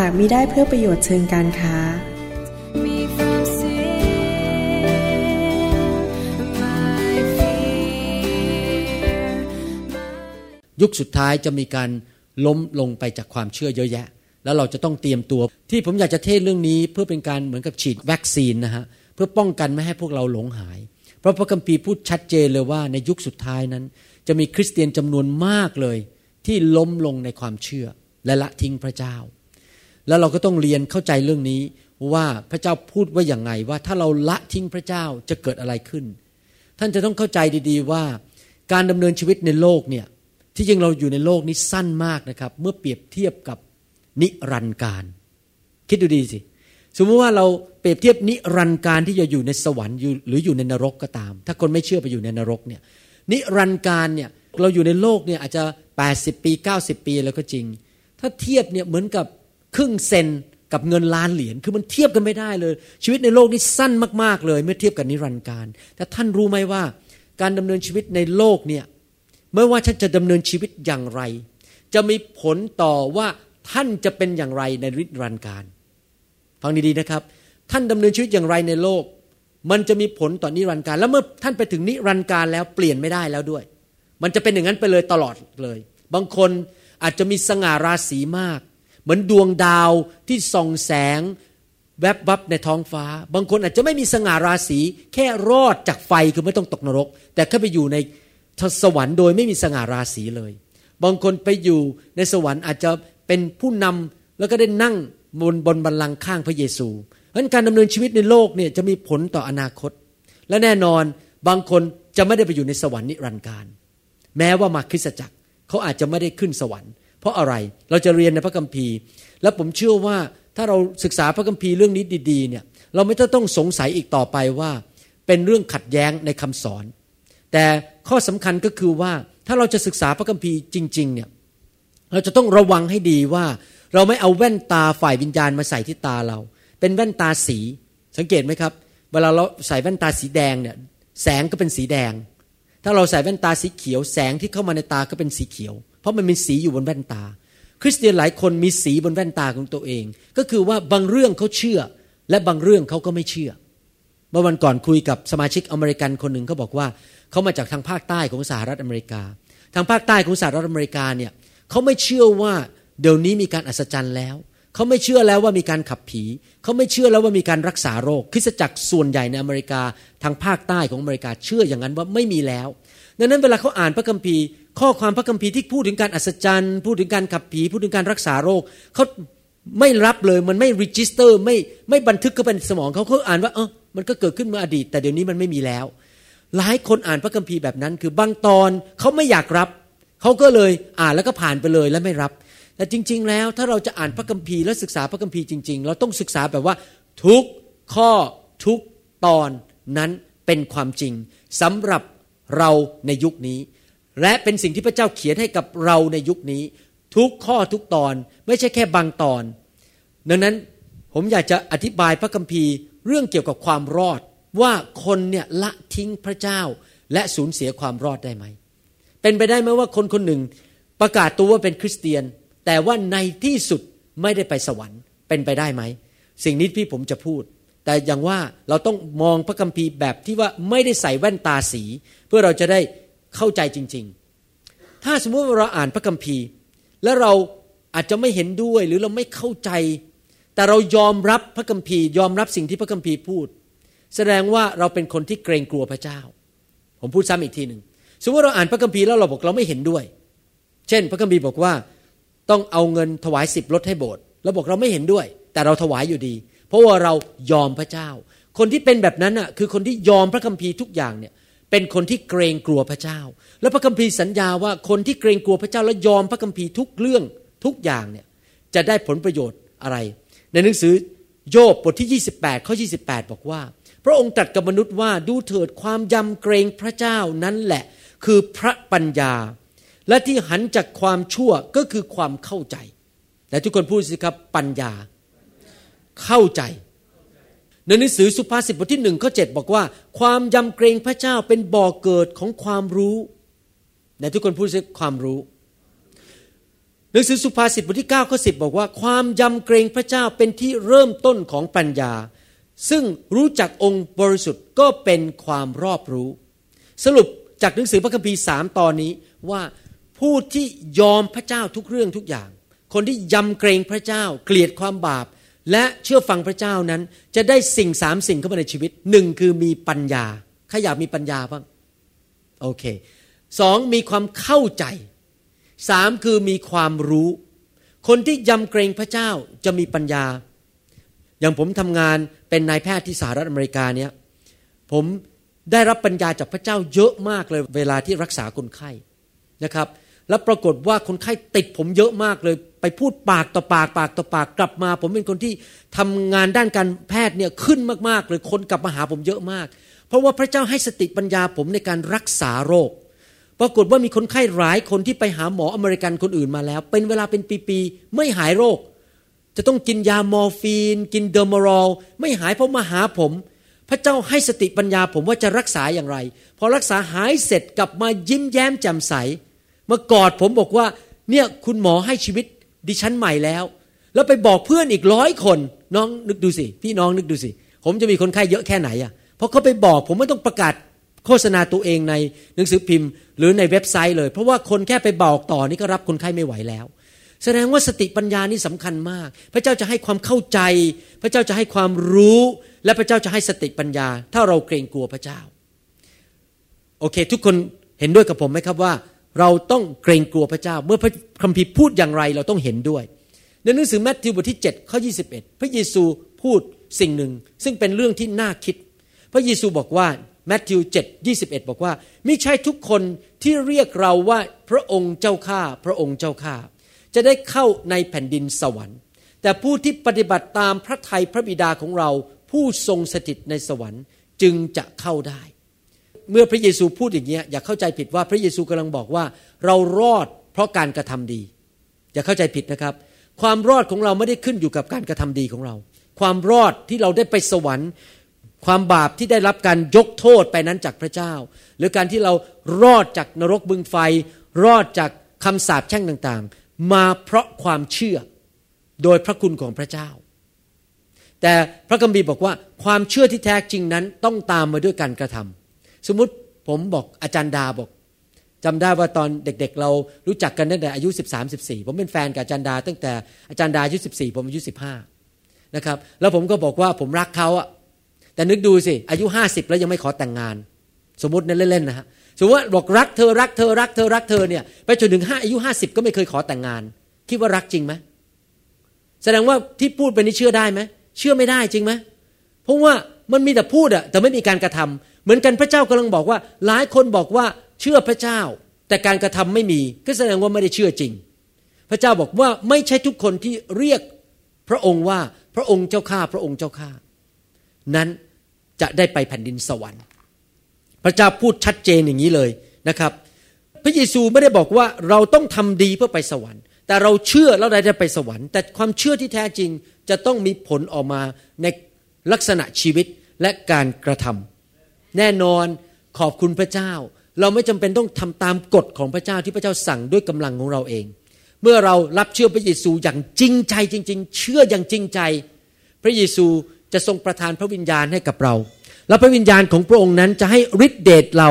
หากมิได้เพื่อประโยชน์เชิงการค้า ยุคสุดท้ายจะมีการล้มลงไปจากความเชื่อเยอะแยะ แล้วเราจะต้องเตรียมตัว ที่ผมอยากจะเทศเรื่องนี้เพื่อเป็นการเหมือนกับฉีดวัคซีนนะฮะเพื่อป้องกันไม่ให้พวกเราหลงหาย เพราะพระคัมภีร์พูดชัดเจนเลยว่าในยุคสุดท้ายนั้น จะมีคริสเตียนจำนวนมากเลย ที่ล้มลงในความเชื่อและละทิ้งพระเจ้า แล้วเราก็ต้องเรียนเข้าใจเรื่องนี้ว่าพระเจ้าพูดว่าอย่างไงว่าถ้าเราละทิ้งพระเจ้าจะเกิดอะไรขึ้น ท่านจะต้องเข้าใจดีๆว่า การดำเนินชีวิตในโลกเนี่ยที่จริงเราอยู่ในโลกนี้สั้นมากนะครับ เมื่อเปรียบเทียบกับนิรันดร์การ คิดดูดีสิสมมติว่าเราเปรียบเทียบนิรันดร์การที่จะอยู่ในสวรรค์หรืออยู่ในนรกก็ตาม ถ้าคนไม่เชื่อไปอยู่ในนรกเนี่ยนิรันดร์การเนี่ยเราอยู่ในโลกเนี่ยอาจจะ 80 ปี 90 ปีแล้วก็จริง ถ้าเทียบเนี่ยเหมือนกับ ครึ่งเซนกับเงินล้านเหรียญคือมันเทียบกันไม่ได้เลย ชีวิตในโลกนี้สั้นมากๆเลย เมื่อเทียบกับนิรันดร์การ แต่ท่านรู้ไหมว่า การดำเนินชีวิตในโลกเนี่ยไม่ว่าท่านจะดำเนินชีวิตอย่างไร จะมีผลต่อว่าท่านจะเป็นอย่างไรในนิรันดร์การฟังดีๆนะครับ ท่านดำเนินชีวิตอย่างไรในโลก มันจะมีผลต่อนิรันดร์การ แล้วเมื่อท่านไปถึงนิรันดร์การแล้วเปลี่ยนไม่ได้แล้วด้วย มันจะเป็นอย่างนั้นไปเลยตลอดเลย บางคนอาจจะมีสง่าราศีมาก เหมือนดวงดาวที่ส่องแสง แวบวับในท้องฟ้า บางคนอาจจะไม่มีสง่าราศีแค่รอดจากไฟคือไม่ต้องตกนรก แต่แค่ไปอยู่ในสวรรค์โดยไม่มีสง่าราศีเลย บางคนไปอยู่ในสวรรค์อาจจะเป็นผู้นำแล้วก็ได้นั่งบนบนบัลลังก์ข้างพระเยซูเพราะการดำเนินชีวิตในโลกเนี่ยจะมีผลต่ออนาคต และแน่นอนบางคนจะไม่ได้ไปอยู่ในสวรรค์นิรันดร์การ แม้ว่ามาคริสตจักรเขาอาจจะไม่ได้ขึ้นสวรรค์ เพราะอะไรเราจะเรียนในพระคัมภีร์ และผมเชื่อว่าถ้าเราศึกษาพระคัมภีร์เรื่องนี้ดีๆเนี่ยเราไม่ต้องสงสัยอีกต่อไปว่า เป็นเรื่องขัดแย้งในคำสอน แต่ข้อสำคัญก็คือว่าถ้าเราจะศึกษาพระคัมภีร์จริงๆเนี่ยเราจะต้องระวังให้ดีว่าเราไม่เอาแว่นตาฝ่ายวิญญาณมาใส่ที่ตาเรา เป็นแว่นตาสี สังเกตไหมครับ เวลาเราใส่แว่นตาสีแดงเนี่ยแสงก็เป็นสีแดง ถ้าเราใส่แว่นตาสีเขียว แสงที่เข้ามาในตาก็เป็นสีเขียว เพราะมันมีสีอยู่บนแว่นตา คริสเตียนหลายคนมีสีบนแว่นตาของตัวเอง ก็คือว่าบางเรื่องเขาเชื่อ และบางเรื่องเขาก็ไม่เชื่อ เมื่อวันก่อนคุยกับสมาชิกอเมริกันคนหนึ่งเขาบอกว่าเขามาจากทางภาคใต้ของสหรัฐอเมริกา ทางภาคใต้ของสหรัฐอเมริกาเนี่ยเขาไม่เชื่อว่าเดี๋ยวนี้มีการอัศจรรย์แล้วเขาไม่เชื่อแล้วว่ามีการขับผี เขาไม่เชื่อแล้วว่ามีการรักษาโรค คริสตจักรส่วนใหญ่ในอเมริกาทางภาคใต้ของอเมริกาเชื่ออย่างนั้นว่าไม่มีแล้ว ดังนั้นเวลาเขาอ่านพระคัมภีร์ ข้อความพระคัมภีร์ที่พูดถึงการอัศจรรย์พูดถึงการขับผี พูดถึงการรักษาโรคเขาไม่รับเลยมันไม่ register ไม่ไม่บันทึกเข้าไปในสมองเขาเขาอ่านว่าเออมันก็เกิดขึ้นเมื่ออดีต แต่เดี๋ยวนี้มันไม่มีแล้ว หลายคนอ่านพระคัมภีร์แบบนั้น คือบางตอนเขาไม่อยากรับเขาก็เลยอ่านแล้วก็ผ่านไปเลยแล้วไม่รับ แต่จริง ๆ แล้วถ้าเราจะอ่านพระคัมภีร์และศึกษาพระคัมภีร์จริง ๆ เราต้องศึกษาแบบว่าทุกข้อทุกตอนนั้นเป็นความจริงสำหรับ เราในยุคนี้ และเป็นสิ่งที่พระเจ้าเขียนให้กับเราในยุคนี้ ทุกข้อทุกตอนไม่ใช่แค่บางตอน ดังนั้นผมอยากจะอธิบายพระคัมภีร์เรื่องเกี่ยวกับความรอด ว่าคนเนี่ยละทิ้งพระเจ้าและสูญเสียความรอดได้ไหม เป็นไปได้ไหมว่าคนคนหนึ่งประกาศตัวว่าเป็นคริสเตียน แต่ว่าในที่สุดไม่ได้ไปสวรรค์ เป็นไปได้ไหม สิ่งนี้พี่ผมจะพูด แต่อย่างว่าเราต้องมองพระคัมภีร์แบบที่ว่าไม่ได้ใส่แว่นตาสี เพื่อเราจะได้เข้าใจจริง ๆ ถ้าสมมติว่าเราอ่านพระคัมภีร์ แล้วเราอาจจะไม่เห็นด้วยหรือเราไม่เข้าใจ แต่เรายอมรับพระคัมภีร์ยอมรับสิ่งที่พระคัมภีร์พูด แสดงว่าเราเป็นคนที่เกรงกลัวพระเจ้า ผมพูดซ้ำอีกทีหนึ่งสมมติเราอ่านพระคัมภีร์แล้วเราบอกเราไม่เห็นด้วย เช่น พระคัมภีร์บอกว่าต้องเอาเงินถวายสิบลดให้โบสถ์เราบอกเราไม่เห็นด้วย แต่เราถวายอยู่ดี ราะว่าเรายอมพระเจ้า คนที่เป็นแบบนั้นอะคือคนที่ยอมพระคัมภีร์ทุกอย่างเนี่ยเป็นคนที่เกรงกลัวพระเจ้า แล้วพระคัมภีร์สัญญาว่าคนที่เกรงกลัวพระเจ้า และยอมพระคัมภีร์ทุกเรื่องทุกอย่างเนี่ยจะได้ผลประโยชน์อะไร ในหนังสือโยบบทที่ 28 ข้อ 28 บอกว่า พระองค์ตรัสกับมนุษย์ว่าดูเถิดความยำเกรงพระเจ้านั้นแหละ คือพระปัญญา และที่หันจากความชั่วก็คือความเข้าใจ แต่ทุกคนพูดสิครับปัญญา เข้าใจ ในหนังสือสุภาษิตบทที่หนึ่งข้อเจ็ดบอกว่า ความยำเกรงพระเจ้าเป็นบ่อเกิดของความรู้แต่ทุกคนพูดสิความรู้หนังสือสุภาษิตบทที่9ข้อ10บอกว่า ความยำเกรงพระเจ้าเป็นที่เริ่มต้นของปัญญา ซึ่งรู้จักองค์บริสุทธิ์ก็เป็นความรอบรู้ สรุปจากหนังสือพระคัมภีร์สามตอนนี้ว่าผู้ที่ยอมพระเจ้าทุกเรื่องทุกอย่าง คนที่ยำเกรงพระเจ้า เกลียดความบาป และเชื่อฟังพระเจ้านั้น จะได้สิ่งสามสิ่งเข้ามาในชีวิตหนึ่งคือมีปัญญาใครอยากมีปัญญาบ้างโอเคสองมีความเข้าใจสามคือมีความรู้ คนที่ยำเกรงพระเจ้าจะมีปัญญา อย่างผมทำงานเป็นนายแพทย์ที่สหรัฐอเมริกาเนี่ยผมได้รับปัญญาจากพระเจ้าเยอะมากเลย เวลาที่รักษาคนไข้นะครับ แล้วปรากฏว่าคนไข้ติดผมเยอะมากเลย ไปพูดปากต่อปากปากต่อปากกลับมา ผมเป็นคนที่ทำงานด้านการแพทย์เนี่ยขึ้นมากๆเลยคนกลับมาหาผมเยอะมาก เพราะว่าพระเจ้าให้สติปัญญาผมในการรักษาโรค ปรากฏว่ามีคนไข้หลายคนที่ไปหาหมออเมริกันคนอื่นมาแล้ว เป็นเวลาเป็นปีๆไม่หายโรค จะต้องกินยามอร์ฟีน กิน Demerolไม่หายเพราะมาหาผม พระเจ้าให้สติปัญญาผมว่าจะรักษาอย่างไร พอรักษาหายเสร็จกลับมายิ้มแย้มแจ่มใสมากอดผมบอกว่าเนี่ยคุณหมอให้ชีวิต ดิฉันใหม่แล้ว แล้วไปบอกเพื่อนอีกร้อยคน น้องนึกดูสิ พี่น้องนึกดูสิ ผมจะมีคนไข้เยอะแค่ไหนอะเพราะเขาไปบอกผมไม่ต้องประกาศโฆษณาตัวเองในหนังสือพิมพ์ หรือในเว็บไซต์เลย เพราะว่าคนแค่ไปบอกต่อนี่ก็รับคนไข้ไม่ไหวแล้ว แสดงว่าสติปัญญานี่สำคัญมาก พระเจ้าจะให้ความเข้าใจ พระเจ้าจะให้ความรู้ และพระเจ้าจะให้สติปัญญา ถ้าเราเกรงกลัวพระเจ้า โอเค ทุกคนเห็นด้วยกับผมไหมครับว่า เราต้องเกรงกลัวพระเจ้า เมื่อพระคัมภีร์พูดอย่างไรเราต้องเห็นด้วย ในหนังสือแมทธิวบทที่7ข้อ21 พระเยซูพูดสิ่งหนึ่ง ซึ่งเป็นเรื่องที่น่าคิด พระเยซูบอกว่าแมทธิว7 21 บอกว่าไม่ใช่ทุกคนที่เรียกเราว่าพระองค์เจ้าข้าพระองค์เจ้าข้าจะได้เข้าในแผ่นดินสวรรค์ แต่ผู้ที่ปฏิบัติตามพระทัยพระบิดาของเราผู้ทรงสถิตในสวรรค์จึงจะเข้าได้ เมื่อพระเยซูพูดอย่างนี้อย่าเข้าใจผิดว่าพระเยซูกำลังบอกว่า เรารอดเพราะการกระทำดี อย่าเข้าใจผิดนะครับ ความรอดของเราไม่ได้ขึ้นอยู่กับการกระทำดีของเรา ความรอดที่เราได้ไปสวรรค์ ความบาปที่ได้รับการยกโทษไปนั้นจากพระเจ้า หรือการที่เรารอดจากนรกบึงไฟ รอดจากคำสาปแช่งต่างๆ มาเพราะความเชื่อโดยพระคุณของพระเจ้า แต่พระคัมภีร์บอกว่าความเชื่อที่แท้จริงนั้นต้องตามมาด้วยการกระทำ สมมุติผมบอกอาจารย์ดาบอกจำได้ว่าตอนเด็กๆ เรารู้จักกันตั้งแต่อายุ 13 14 ผมเป็นแฟนกับอาจารย์ดา ตั้งแต่อาจารย์ดาอายุ 14 ผมอายุ 15 นะครับ แล้วผมก็บอกว่าผมรักเขาอะแต่นึกดูสิ อายุห้าสิบแล้วยังไม่ขอแต่งงาน สมมตินั่นเล่นๆนะฮะสมมติว่าบอกรักเธอรักเธอรักเธอรักเธอเนี่ยไปจนถึงห้าอายุห้าสิบก็ไม่เคยขอแต่งงาน คิดว่ารักจริงไหมแสดงว่าที่พูดไปนี้เชื่อได้ไหมเชื่อไม่ได้จริงไหมเพราะว่ามันมีแต่พูดอะแต่ไม่มีการกระทำ เหมือนกันพระเจ้ากำลังบอกว่า หลายคนบอกว่าเชื่อพระเจ้า แต่การกระทำไม่มีก็แสดงว่าไม่ได้เชื่อจริง พระเจ้าบอกว่าไม่ใช่ทุกคนที่เรียกพระองค์ว่าพระองค์เจ้าข้าพระองค์เจ้าข้านั้นจะได้ไปแผ่นดินสวรรค์ พระเจ้าพูดชัดเจนอย่างนี้เลยนะครับ พระเยซูไม่ได้บอกว่าเราต้องทำดีเพื่อไปสวรรค์ แต่เราเชื่อแล้วได้ไปสวรรค์ แต่ความเชื่อที่แท้จริงจะต้องมีผลออกมาในลักษณะชีวิตและการกระทำ แน่นอนขอบคุณพระเจ้า เราไม่จำเป็นต้องทำตามกฎของพระเจ้าที่พระเจ้าสั่งด้วยกำลังของเราเอง เมื่อเรารับเชื่อพระเยซูอย่างจริงใจจริง ๆ เชื่ออย่างจริงใจ พระเยซูจะทรงประทานพระวิญญาณให้กับเรา และพระวิญญาณของพระองค์นั้นจะให้ฤทธิเดชเรา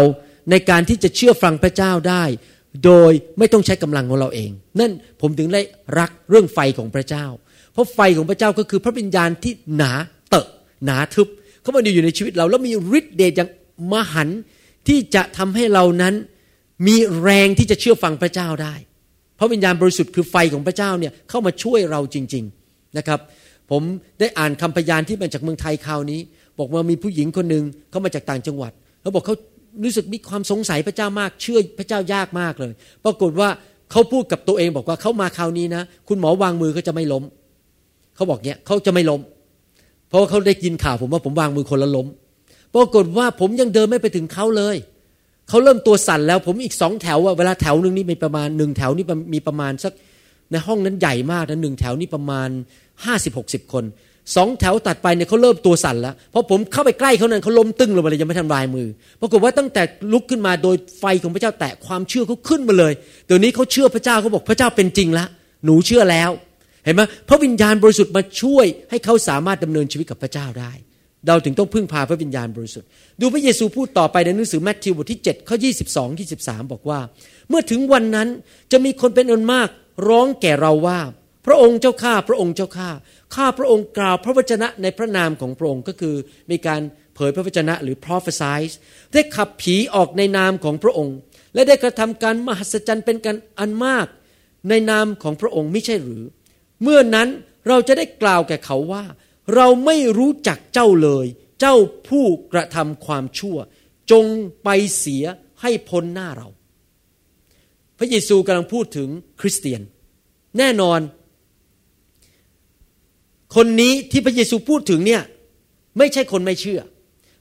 ในการที่จะเชื่อฟังพระเจ้าได้ โดยไม่ต้องใช้กำลังของเราเอง นั่นผมถึงได้รักเรื่องไฟของพระเจ้า เพราะไฟของพระเจ้าก็คือพระวิญญาณที่หนาเตอะหนาทึบ เข้ามาอยู่ในชีวิตเรา แล้วมีฤทธิ์เดชอย่างมหันที่จะทำให้เรานั้นมีแรงที่จะเชื่อฟังพระเจ้าได้เพราะวิญญาณบริสุทธิ์คือไฟของพระเจ้าเนี่ยเข้ามาช่วยเราจริง ๆนะครับ ผมได้อ่านคำพยานที่มาจากเมืองไทยคราวนี้ บอกว่ามีผู้หญิงคนหนึ่งเขามาจากต่างจังหวัดเขาบอกเขารู้สึกมีความสงสัยพระเจ้ามาก เชื่อพระเจ้ายากมากเลย ปรากฏว่าเขาพูดกับตัวเองบอกว่าเขามาคราวนี้นะ คุณหมอวางมือเขาจะไม่ล้มเขาบอกเนี้ยเขาจะไม่ล้ม เพราะว่าเขาได้ยินข่าวผมว่าผมวางมือคนละล้มปรากฏว่าผมยังเดินไม่ไปถึงเขาเลย เขาเริ่มตัวสั่นแล้วผมอีกสองแถวว่าเวลาแถวหนึ่งนี่มีประมาณหนึ่งแถวนี่มีประมาณสักในห้องนั้นใหญ่มากนะหนึ่งแถวนี่ประมาณห้าสิบหกสิบคนสองแถวตัดไปเนี่ยเขาเริ่มตัวสั่นแล้วเพราะผมเข้าไปใกล้เขานั้นเขาล้มตึ้งลงไปเลยยังไม่ทำลายมือปรากฏว่าตั้งแต่ลุกขึ้นมาโดยไฟของพระเจ้าแตะความเชื่อเขาขึ้นมาเลยเดี๋ยวนี้เขาเชื่อพระเจ้าเขาบอกพระเจ้าเป็นจริงแล้วหนูเชื่อแล้ว เห็นไหมพระวิญญาณบริสุทธิ์มาช่วยให้เขาสามารถดำเนินชีวิตกับพระเจ้าได้ เราถึงต้องพึ่งพาพระวิญญาณบริสุทธิ์ ดูพระเยซูพูดต่อไปในหนังสือแมทธิวบทที่7ข้อ22 23 บอกว่า เมื่อถึงวันนั้นจะมีคนเป็นอันมากร้องแก่เราว่า พระองค์เจ้าข้าพระองค์เจ้าข้าข้าพระองค์กล่าวพระวจนะในพระนามของพระองค์ก็คือมีการเผยพระวจนะหรือ prophesy ได้ขับผีออกในนามของพระองค์ และได้กระทำการมหัศจรรย์เป็นการอันมาก ในนามของพระองค์ไม่ใช่หรือ เมื่อนั้นเราจะได้กล่าวแก่เขาว่า เราไม่รู้จักเจ้าเลย เจ้าผู้กระทำความชั่ว จงไปเสียให้พ้นหน้าเรา พระเยซูกำลังพูดถึงคริสเตียน แน่นอน คนนี้ที่พระเยซูพูดถึงเนี่ยไม่ใช่คนไม่เชื่อ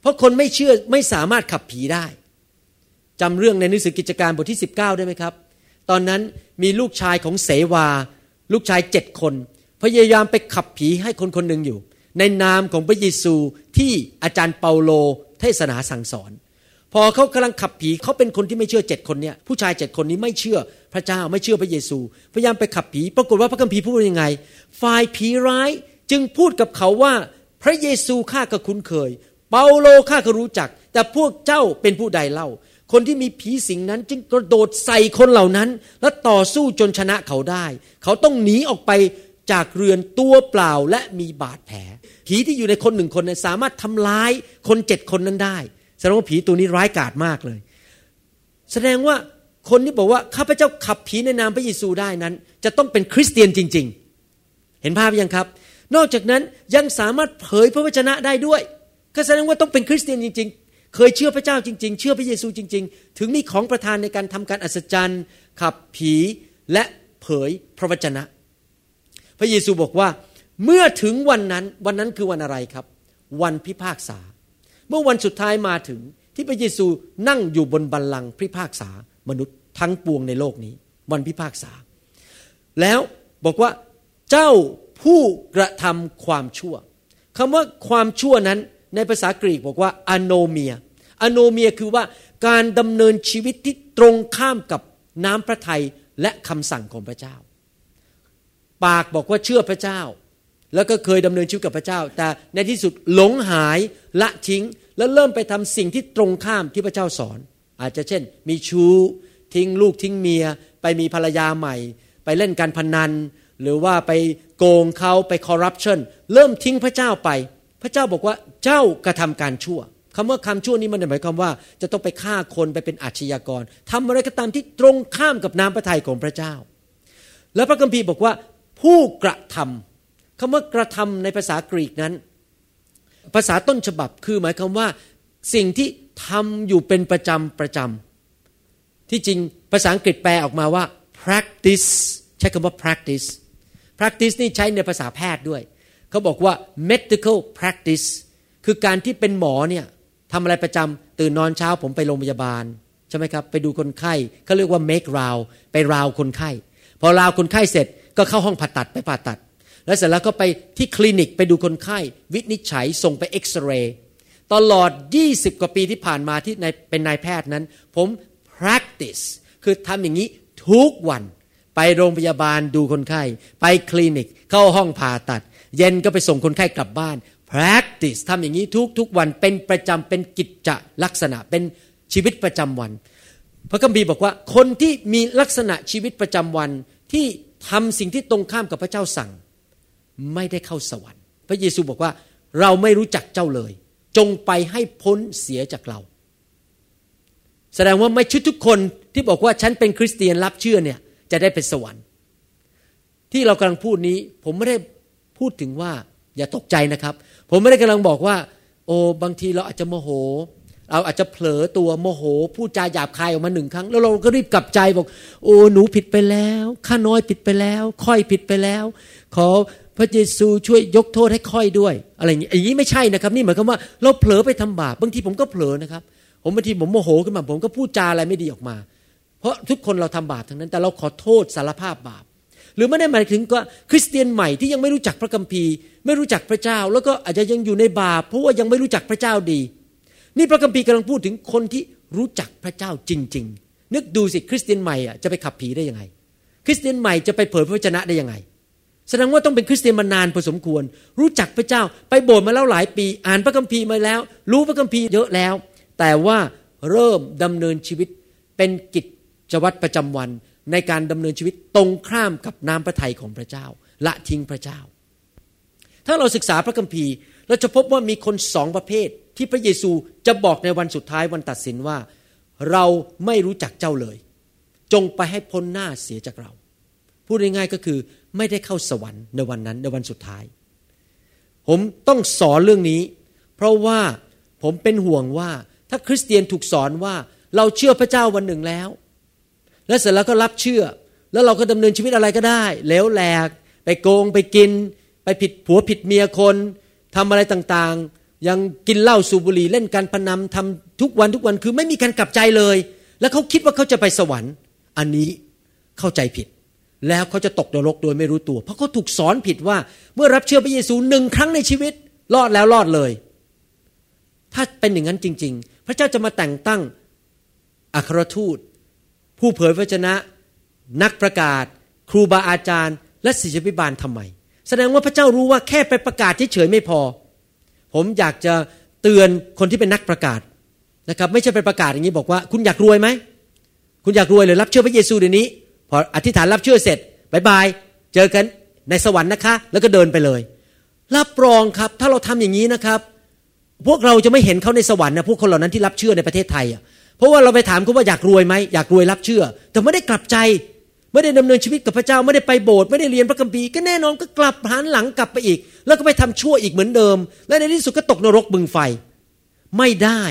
เพราะคนไม่เชื่อไม่สามารถขับผีได้จำเรื่องในหนังสือกิจการบทที่ 19 ได้ไหมครับ ตอนนั้นมีลูกชายของเสวา ลูกชายเจ็ดคน พยายามไปขับผีให้คนคนหนึ่งอยู่ ในนามของพระเยซูที่อาจารย์เปาโลเทศนาสั่งสอน พอเขากำลังขับผีเขาเป็นคนที่ไม่เชื่อเจ็ดคนเนี่ยผู้ชายเจ็ดคนนี้ไม่เชื่อพระเจ้าไม่เชื่อพระเยซู พยายามไปขับผี ปรากฏว่าพระคัมภีร์พูดยังไง ฝ่ายผีร้ายจึงพูดกับเขาว่าพระเยซูข้าก็คุ้นเคย เปาโลข้าก็รู้จัก แต่พวกเจ้าเป็นผู้ใดเล่า คนที่มีผีสิงนั้นจึงกระโดดใส่คนเหล่านั้น และต่อสู้จนชนะเขาได้ เขาต้องหนีออกไปจากเรือนตัวเปล่าและมีบาดแผล ผีที่อยู่ในคนหนึ่งคนสามารถทำร้ายคนเจ็ดคนนั้นได้แสดงว่าผีตัวนี้ร้ายกาจมากเลย แสดงว่าคนที่บอกว่าข้าพเจ้าขับผีในนามพระเยซูได้นั้น จะต้องเป็นคริสเตียนจริง ๆ เห็นภาพยังครับ นอกจากนั้นยังสามารถเผยพระวจนะได้ด้วย ก็แสดงว่าต้องเป็นคริสเตียนจริง ๆ เคยเชื่อพระเจ้าจริง ๆ เชื่อพระเยซูจริง ๆ ถึงมีของประทานในการทำการอัศจรรย์ ขับผีและเผยพระวจนะ พระเยซูบอกว่า เมื่อถึงวันนั้นวันนั้นคือวันอะไรครับ วันพิพากษา เมื่อวันสุดท้ายมาถึงที่พระเยซูนั่งอยู่บนบัลลังก์พิพากษามนุษย์ทั้งปวงในโลกนี้ วันพิพากษา แล้วบอกว่าเจ้าผู้กระทำความชั่วคำว่าความชั่วนั้น ในภาษากรีกบอกว่าอโนเมียอโนเมียคือว่าการดำเนินชีวิตที่ตรงข้ามกับน้ำพระทัยและคำสั่งของพระเจ้า ปากบอกว่าเชื่อพระเจ้า แล้วก็เคยดำเนินชีวิตกับพระเจ้า แต่ในที่สุดหลงหายละทิ้ง แล้วเริ่มไปทำสิ่งที่ตรงข้ามที่พระเจ้าสอน อาจจะเช่น มีชู้ทิ้งลูกทิ้งเมีย ไปมีภรรยาใหม่ ไปเล่นการพนัน หรือว่าไปโกงเขาไปคอร์รัปชันเริ่มทิ้งพระเจ้าไป พระเจ้าบอกว่าเจ้ากระทำการชั่วคำว่าคำชั่วนี้มันหมายความว่า จะต้องไปฆ่าคนไปเป็นอาชญากรทำอะไรก็ตามที่ตรงข้ามกับน้ำพระทัยของพระเจ้า แล้วพระคัมภีร์บอกว่าผู้กระทำคำว่ากระทำในภาษากรีกนั้น ภาษาต้นฉบับคือหมายความว่าสิ่งที่ทำอยู่เป็นประจำประจำที่จริงภาษาอังกฤษแปลออกมาว่า practice ใช้คำว่า practice practice นี่ใช้ในภาษาแพทย์ด้วย เขาบอกว่า medical practice คือการที่เป็นหมอเนี่ยทำอะไรประจำตื่นนอนเช้าผมไปโรงพยาบาลใช่ไหมครับ ไปดูคนไข้เขาเรียกว่า make round ไปราวคนไข้ พอราวคนไข้เสร็จก็เข้าห้องผ่าตัดไปผ่าตัด แล้วเสร็จแล้วก็ไปที่คลินิกไปดูคนไข้ วินิจฉัยส่งไปเอ็กซเรย์ตลอด 20 กว่าปีที่ผ่านมาที่เป็นนายแพทย์นั้น ผม practice คือทำอย่างนี้ทุกวัน ไปโรงพยาบาลดูคนไข้ ไปคลินิก เข้าห้องผ่าตัด เย็นก็ไปส่งคนไข้กลับบ้าน practice ทำอย่างนี้ทุกทุกวันเป็นประจำเป็นกิจจะลักษณะเป็นชีวิตประจำวัน พระคัมภีร์บอกว่าคนที่มีลักษณะชีวิตประจำวันที่ทำสิ่งที่ตรงข้ามกับพระเจ้าสั่ง ไม่ได้เข้าสวรรค์ พระเยซูบอกว่าเราไม่รู้จักเจ้าเลย จงไปให้พ้นเสียจากเรา แสดงว่าไม่ชุดทุกคนที่บอกว่าฉันเป็นคริสเตียนรับเชื่อเนี่ยจะได้เป็นสวรรค์ ที่เรากำลังพูดนี้ ผมไม่ได้ พูดถึงว่าอย่าตกใจนะครับ ผมไม่ได้กำลังบอกว่า โอ้บางทีเราอาจจะโมโห เราอาจจะเผลอตัวโมโหพูดจาหยาบคายออกมาหนึ่งครั้ง แล้วเราก็รีบกลับใจบอก โอ้หนูผิดไปแล้วข้าน้อยผิดไปแล้วค่อยผิดไปแล้ว ขอพระเยซูช่วยยกโทษให้ค่อยด้วย อะไรอย่างนี้อย่างนี้ไม่ใช่นะครับ นี่หมายความว่าเราเผลอไปทำบาปบางทีผมก็เผลอนะครับ ผมบางทีผมโมโหขึ้นมาผมก็พูดจาอะไรไม่ดีออกมา เพราะทุกคนเราทำบาปทั้งนั้น แต่เราขอโทษสารภาพบาป หรือไม่ได้หมายถึงก็คริสเตียนใหม่ที่ยังไม่รู้จักพระคัมภีร์ ไม่รู้จักพระเจ้า แล้วก็อาจจะยังอยู่ในบาปเพราะว่ายังไม่รู้จักพระเจ้าดี นี่พระคัมภีร์กำลังพูดถึงคนที่รู้จักพระเจ้าจริง ๆ นึกดูสิคริสเตียนใหม่อะจะไปขับผีได้ยังไง คริสเตียนใหม่จะไปเผยพระวจนะได้ยังไง แสดงว่าต้องเป็นคริสเตียนมานานพอสมควร รู้จักพระเจ้าไปโบสถ์มาแล้วหลายปี อ่านพระคัมภีร์มาแล้ว รู้พระคัมภีร์เยอะแล้ว แต่ว่าเริ่มดำเนินชีวิตเป็นกิจวัตรประจำวัน ในการดำเนินชีวิตตรงข้ามกับน้ำพระทัยของพระเจ้า ละทิ้งพระเจ้า ถ้าเราศึกษาพระคัมภีร์เราจะพบว่ามีคนสองประเภท ที่พระเยซูจะบอกในวันสุดท้ายวันตัดสินว่า เราไม่รู้จักเจ้าเลย จงไปให้พ้นหน้าเสียจากเรา พูดง่ายๆก็คือไม่ได้เข้าสวรรค์ในวันนั้นในวันสุดท้าย ผมต้องสอนเรื่องนี้ เพราะว่าผมเป็นห่วงว่าถ้าคริสเตียนถูกสอนว่าเราเชื่อพระเจ้าวันหนึ่งแล้ว และเสร็จแล้วก็รับเชื่อ แล้วเราก็ดำเนินชีวิตอะไรก็ได้แล้วแหลก ไปโกงไปกิน ไปผิดผัวผิดเมียคนทำอะไรต่างๆ ยังกินเหล้าสูบบุหรี่เล่นการพนันทำทุกวันทุกวันคือไม่มีการกลับใจเลย แล้วเขาคิดว่าเขาจะไปสวรรค์ อันนี้เข้าใจผิด แล้วเขาจะตกนรกโดยไม่รู้ตัว เพราะเขาถูกสอนผิดว่าเมื่อรับเชื่อพระเยซูหนึ่งครั้งในชีวิตรอดแล้วรอดเลย ถ้าเป็นอย่างนั้นจริง ๆ พระเจ้าจะมาแต่งตั้งอัครทูต ผู้เผยพระชนะ นักประกาศ ครูบาอาจารย์ และศิษยพิบาลทำไม แสดงว่าพระเจ้ารู้ว่าแค่ไปประกาศเฉยๆไม่พอ ผมอยากจะเตือนคนที่เป็นนักประกาศนะครับไม่ใช่ไปประกาศอย่างนี้บอกว่า คุณอยากรวยไหมคุณอยากรวยเลยรับเชื่อพระเยซูเดี๋ยวนี้ พออธิษฐานรับเชื่อเสร็จบายบายเจอกันในสวรรค์นะคะ แล้วก็เดินไปเลย รับรองครับถ้าเราทำอย่างนี้นะครับ พวกเราจะไม่เห็นเขาในสวรรค์นะพวกคนเหล่านั้นที่รับเชื่อในประเทศไทยอะ เพราะว่าเราไปถามเขาว่าอยากรวยไหมอยากรวยรับเชื่อ แต่ไม่ได้กลับใจ ไม่ได้ดำเนินชีวิตกับพระเจ้าไม่ได้ไปโบสถ์ไม่ได้เรียนพระคัมภีร์ก็แน่นอนก็กลับหันหลังกลับไปอีก แล้วก็ไปทำชั่วอีกเหมือนเดิม และในที่สุดก็ตกนรกบึงไฟ ไม่ได้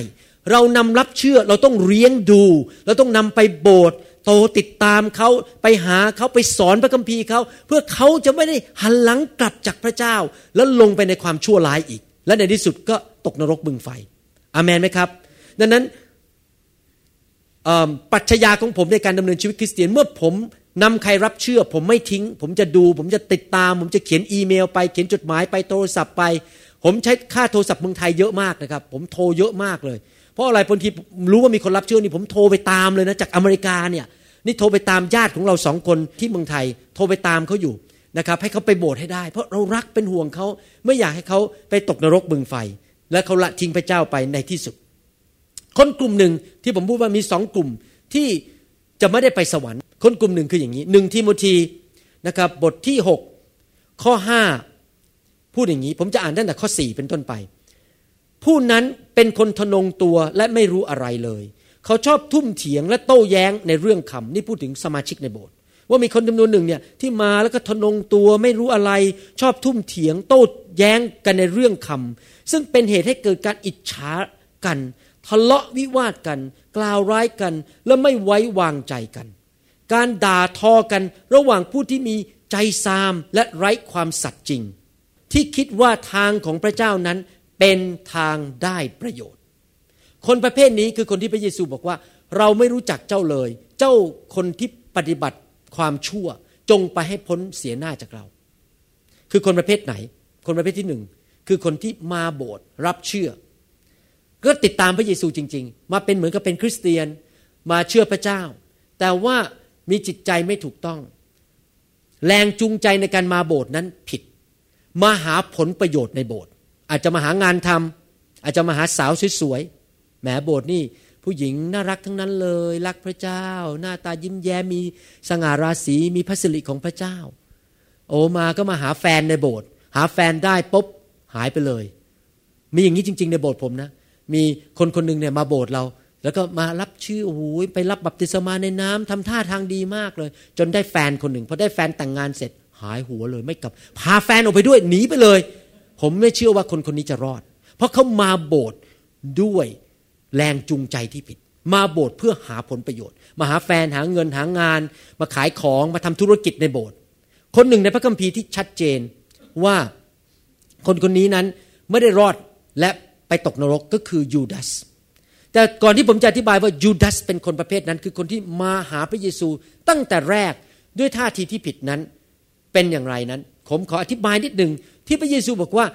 เรานำรับเชื่อเราต้องเลี้ยงดู เราต้องนำไปโบสถ์โตติดตามเขาไปหาเขาไปสอนพระคัมภีร์เขาเพื่อเขาจะไม่ได้หันหลังกลับจากพระเจ้า แล้วลงไปในความชั่วร้ายอีก และในที่สุดก็ตกนรกบึงไฟ อามนไหมครับ ดังนั้น ปัจจัยาของผมในการดำเนินชีวิตคริสเตียนเมื่อผมนำใครรับเชื่อ ผมไม่ทิ้ง ผมจะดู ผมจะติดตาม ผมจะเขียนอีเมลไปเขียนจดหมายไปโทรศัพท์ไป ผมใช้ค่าโทรศัพท์เมืองไทยเยอะมากนะครับ ผมโทรเยอะมากเลย เพราะอะไรบางทีรู้ว่ามีคนรับเชื่อนี่ผมโทรไปตามเลยนะจากอเมริกาเนี่ยนี่โทรไปตามญาติของเราสองคนที่เมืองไทย โทรไปตามเขาอยู่นะครับให้เขาไปโบสถ์ให้ได้ เพราะเรารักเป็นห่วงเขาไม่อยากให้เขาไปตกนรกบึงไฟ และเขาละทิ้งพระเจ้าไปในที่สุด คนกลุ่มหนึ่งที่ผมพูดว่ามีสองกลุ่มที่จะไม่ได้ไปสวรรค์ คนกลุ่มหนึ่งคืออย่างนี้หนึ่งทิโมธีนะครับบทที่ 6 ข้อ 5 พูดอย่างนี้ ผมจะอ่านตั้งแต่ข้อ 4 เป็นต้นไป ผู้นั้นเป็นคนทนงตัวและไม่รู้อะไรเลย เขาชอบทุ่มเถียงและโต้แย้งในเรื่องคำนี่พูดถึงสมาชิกในโบสถ์ว่ามีคนจำนวนหนึ่งเนี่ยที่มาแล้วก็ทนงตัวไม่รู้อะไร ชอบทุ่มเถียง โต้แย้งกันในเรื่องคำซึ่งเป็นเหตุให้เกิดการอิจฉากัน ทะเลาะวิวาทกัน กล่าวร้ายกัน และไม่ไว้วางใจกัน การด่าทอกันระหว่างผู้ที่มีใจซามและไร้ความสัตย์จริง ที่คิดว่าทางของพระเจ้านั้นเป็นทางได้ประโยชน์ คนประเภทนี้คือคนที่พระเยซูบอกว่า เราไม่รู้จักเจ้าเลย เจ้าคนที่ปฏิบัติความชั่ว จงไปให้พ้นเสียหน้าจากเรา คือคนประเภทไหน คนประเภทที่หนึ่งคือคนที่มาโบสถ์รับเชื่อ ก็ติดตามพระเยซูจริง ๆ มาเป็นเหมือนกับเป็นคริสเตียนมาเชื่อพระเจ้า แต่ว่ามีจิตใจไม่ถูกต้อง แรงจูงใจในการมาโบสถ์นั้นผิด มาหาผลประโยชน์ในโบสถ์อาจจะมาหางานทำอาจจะมาหาสาวสวยๆแหมโบสถ์นี่ผู้หญิงน่ารักทั้งนั้นเลย รักพระเจ้า หน้าตายิ้มแย้มมีสง่าราศีมีพระสิริของพระเจ้า โอมาก็มาหาแฟนในโบสถ์หาแฟนได้ปุ๊บหายไปเลย มีอย่างนี้จริง ๆ ในโบสถ์ผมนะ มีคนคนหนึ่งเนี่ยมาโบสถ์เรา แล้วก็มารับชื่อโอ้โหไปรับบัพติศมาในน้ำทำท่าทางดีมากเลย จนได้แฟนคนหนึ่งพอได้แฟนแต่งงานเสร็จ หายหัวเลยไม่กลับ พาแฟนออกไปด้วยหนีไปเลย ผมไม่เชื่อว่าคนคนนี้จะรอด เพราะเขามาโบสถ์ด้วยแรงจูงใจที่ผิด มาโบสถ์เพื่อหาผลประโยชน์ มาหาแฟนหาเงินหางาน มาขายของมาทำธุรกิจในโบสถ์คนหนึ่งในพระคัมภีร์ที่ชัดเจนว่าคนคนนี้นั้นไม่ได้รอดและ ไปตกนรกก็คือยูดาสแต่ก่อนที่ผมจะอธิบายว่ายูดาสเป็นคนประเภทนั้น คือคนที่มาหาพระเยซูตั้งแต่แรกด้วยท่าทีที่ผิดนั้นเป็นอย่างไรนั้น ผมขออธิบายนิดหนึ่งที่พระเยซูบอกว่า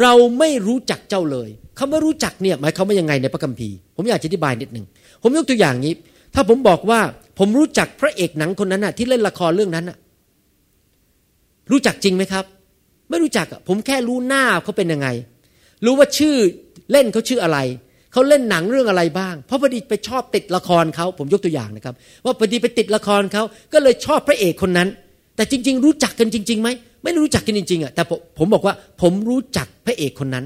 เราไม่รู้จักเจ้าเลยคำว่ารู้จักเนี่ยหมายความว่ายังไงในพระคัมภีร์ ผมอยากจะอธิบายนิดหนึ่งผมยกตัวอย่างนี้ ถ้าผมบอกว่าผมรู้จักพระเอกหนังคนนั้นน่ะที่เล่นละครเรื่องนั้นน่ะรู้จักจริงไหมครับ ไม่รู้จักผมแค่รู้หน้าเขาเป็นยังไง รู้ว่าชื่อ เล่นเขาชื่ออะไรเขาเล่นหนังเรื่องอะไรบ้าง เพราะพอดีไปชอบติดละครเขาผมยกตัวอย่างนะครับ ว่าพอดีไปติดละครเขาก็เลยชอบพระเอกคนนั้น แต่จริง ๆ รู้จักกันจริงๆไหมไม่รู้จักกันจริงๆอะแต่ผมบอกว่าผมรู้จักพระเอกคนนั้น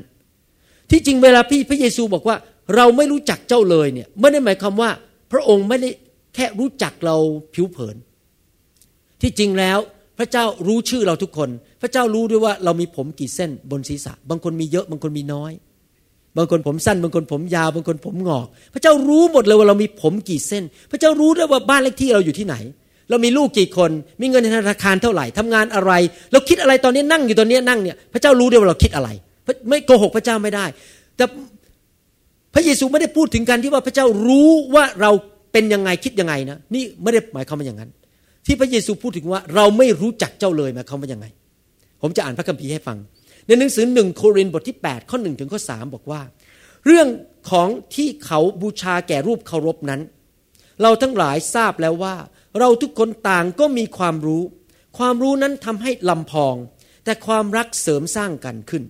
ที่จริงเวลาพี่พระเยซูบอกว่า เราไม่รู้จักเจ้าเลยเนี่ยไม่ได้หมายความว่า พระองค์ไม่ได้แค่รู้จักเราผิวเผิน ที่จริงแล้วพระเจ้ารู้ชื่อเราทุกคน พระเจ้ารู้ด้วยว่าเรามีผมกี่เส้นบนศีรษะ บางคนมีเยอะบางคนมีน้อย บางคนผมสั้น บางคนผมยาวบางคนผมงอก พระเจ้ารู้หมดเลยว่าเรามีผมกี่เส้น พระเจ้ารู้ด้วยว่าบ้านเลขที่เราอยู่ที่ไหน เรามีลูกกี่คน มีเงินในธนาคารเท่าไหร่ทำงานอะไร เราคิดอะไรตอนนี้นั่งอยู่ตอนนี้นั่งเนี่ยพระเจ้ารู้ด้วยว่าเราคิดอะไรไม่โกหกพระเจ้าไม่ได้ แต่พระเยซูไม่ได้พูดถึงการที่ว่าพระเจ้ารู้ว่าเราเป็นยังไงคิดยังไงนะนี่ไม่ได้หมายความว่าอย่างนั้น ที่พระเยซูพูดถึงว่าเราไม่รู้จักเจ้าเลยหมายความว่ายังไง ผมจะอ่านพระคัมภีร์ให้ฟัง ในหนังสือหนึ่งโครินธ์บทที่ 8 ข้อหนึ่งถึงข้อสบอกว่า เรื่องของที่เขาบูชาแก่รูปเคารพนั้น เราทั้งหลายทราบแล้วว่า เราทุกคนต่างก็มีความรู้ ความรู้นั้นทำให้ลำพอง แต่ความรักเสริมสร้างกันขึ้น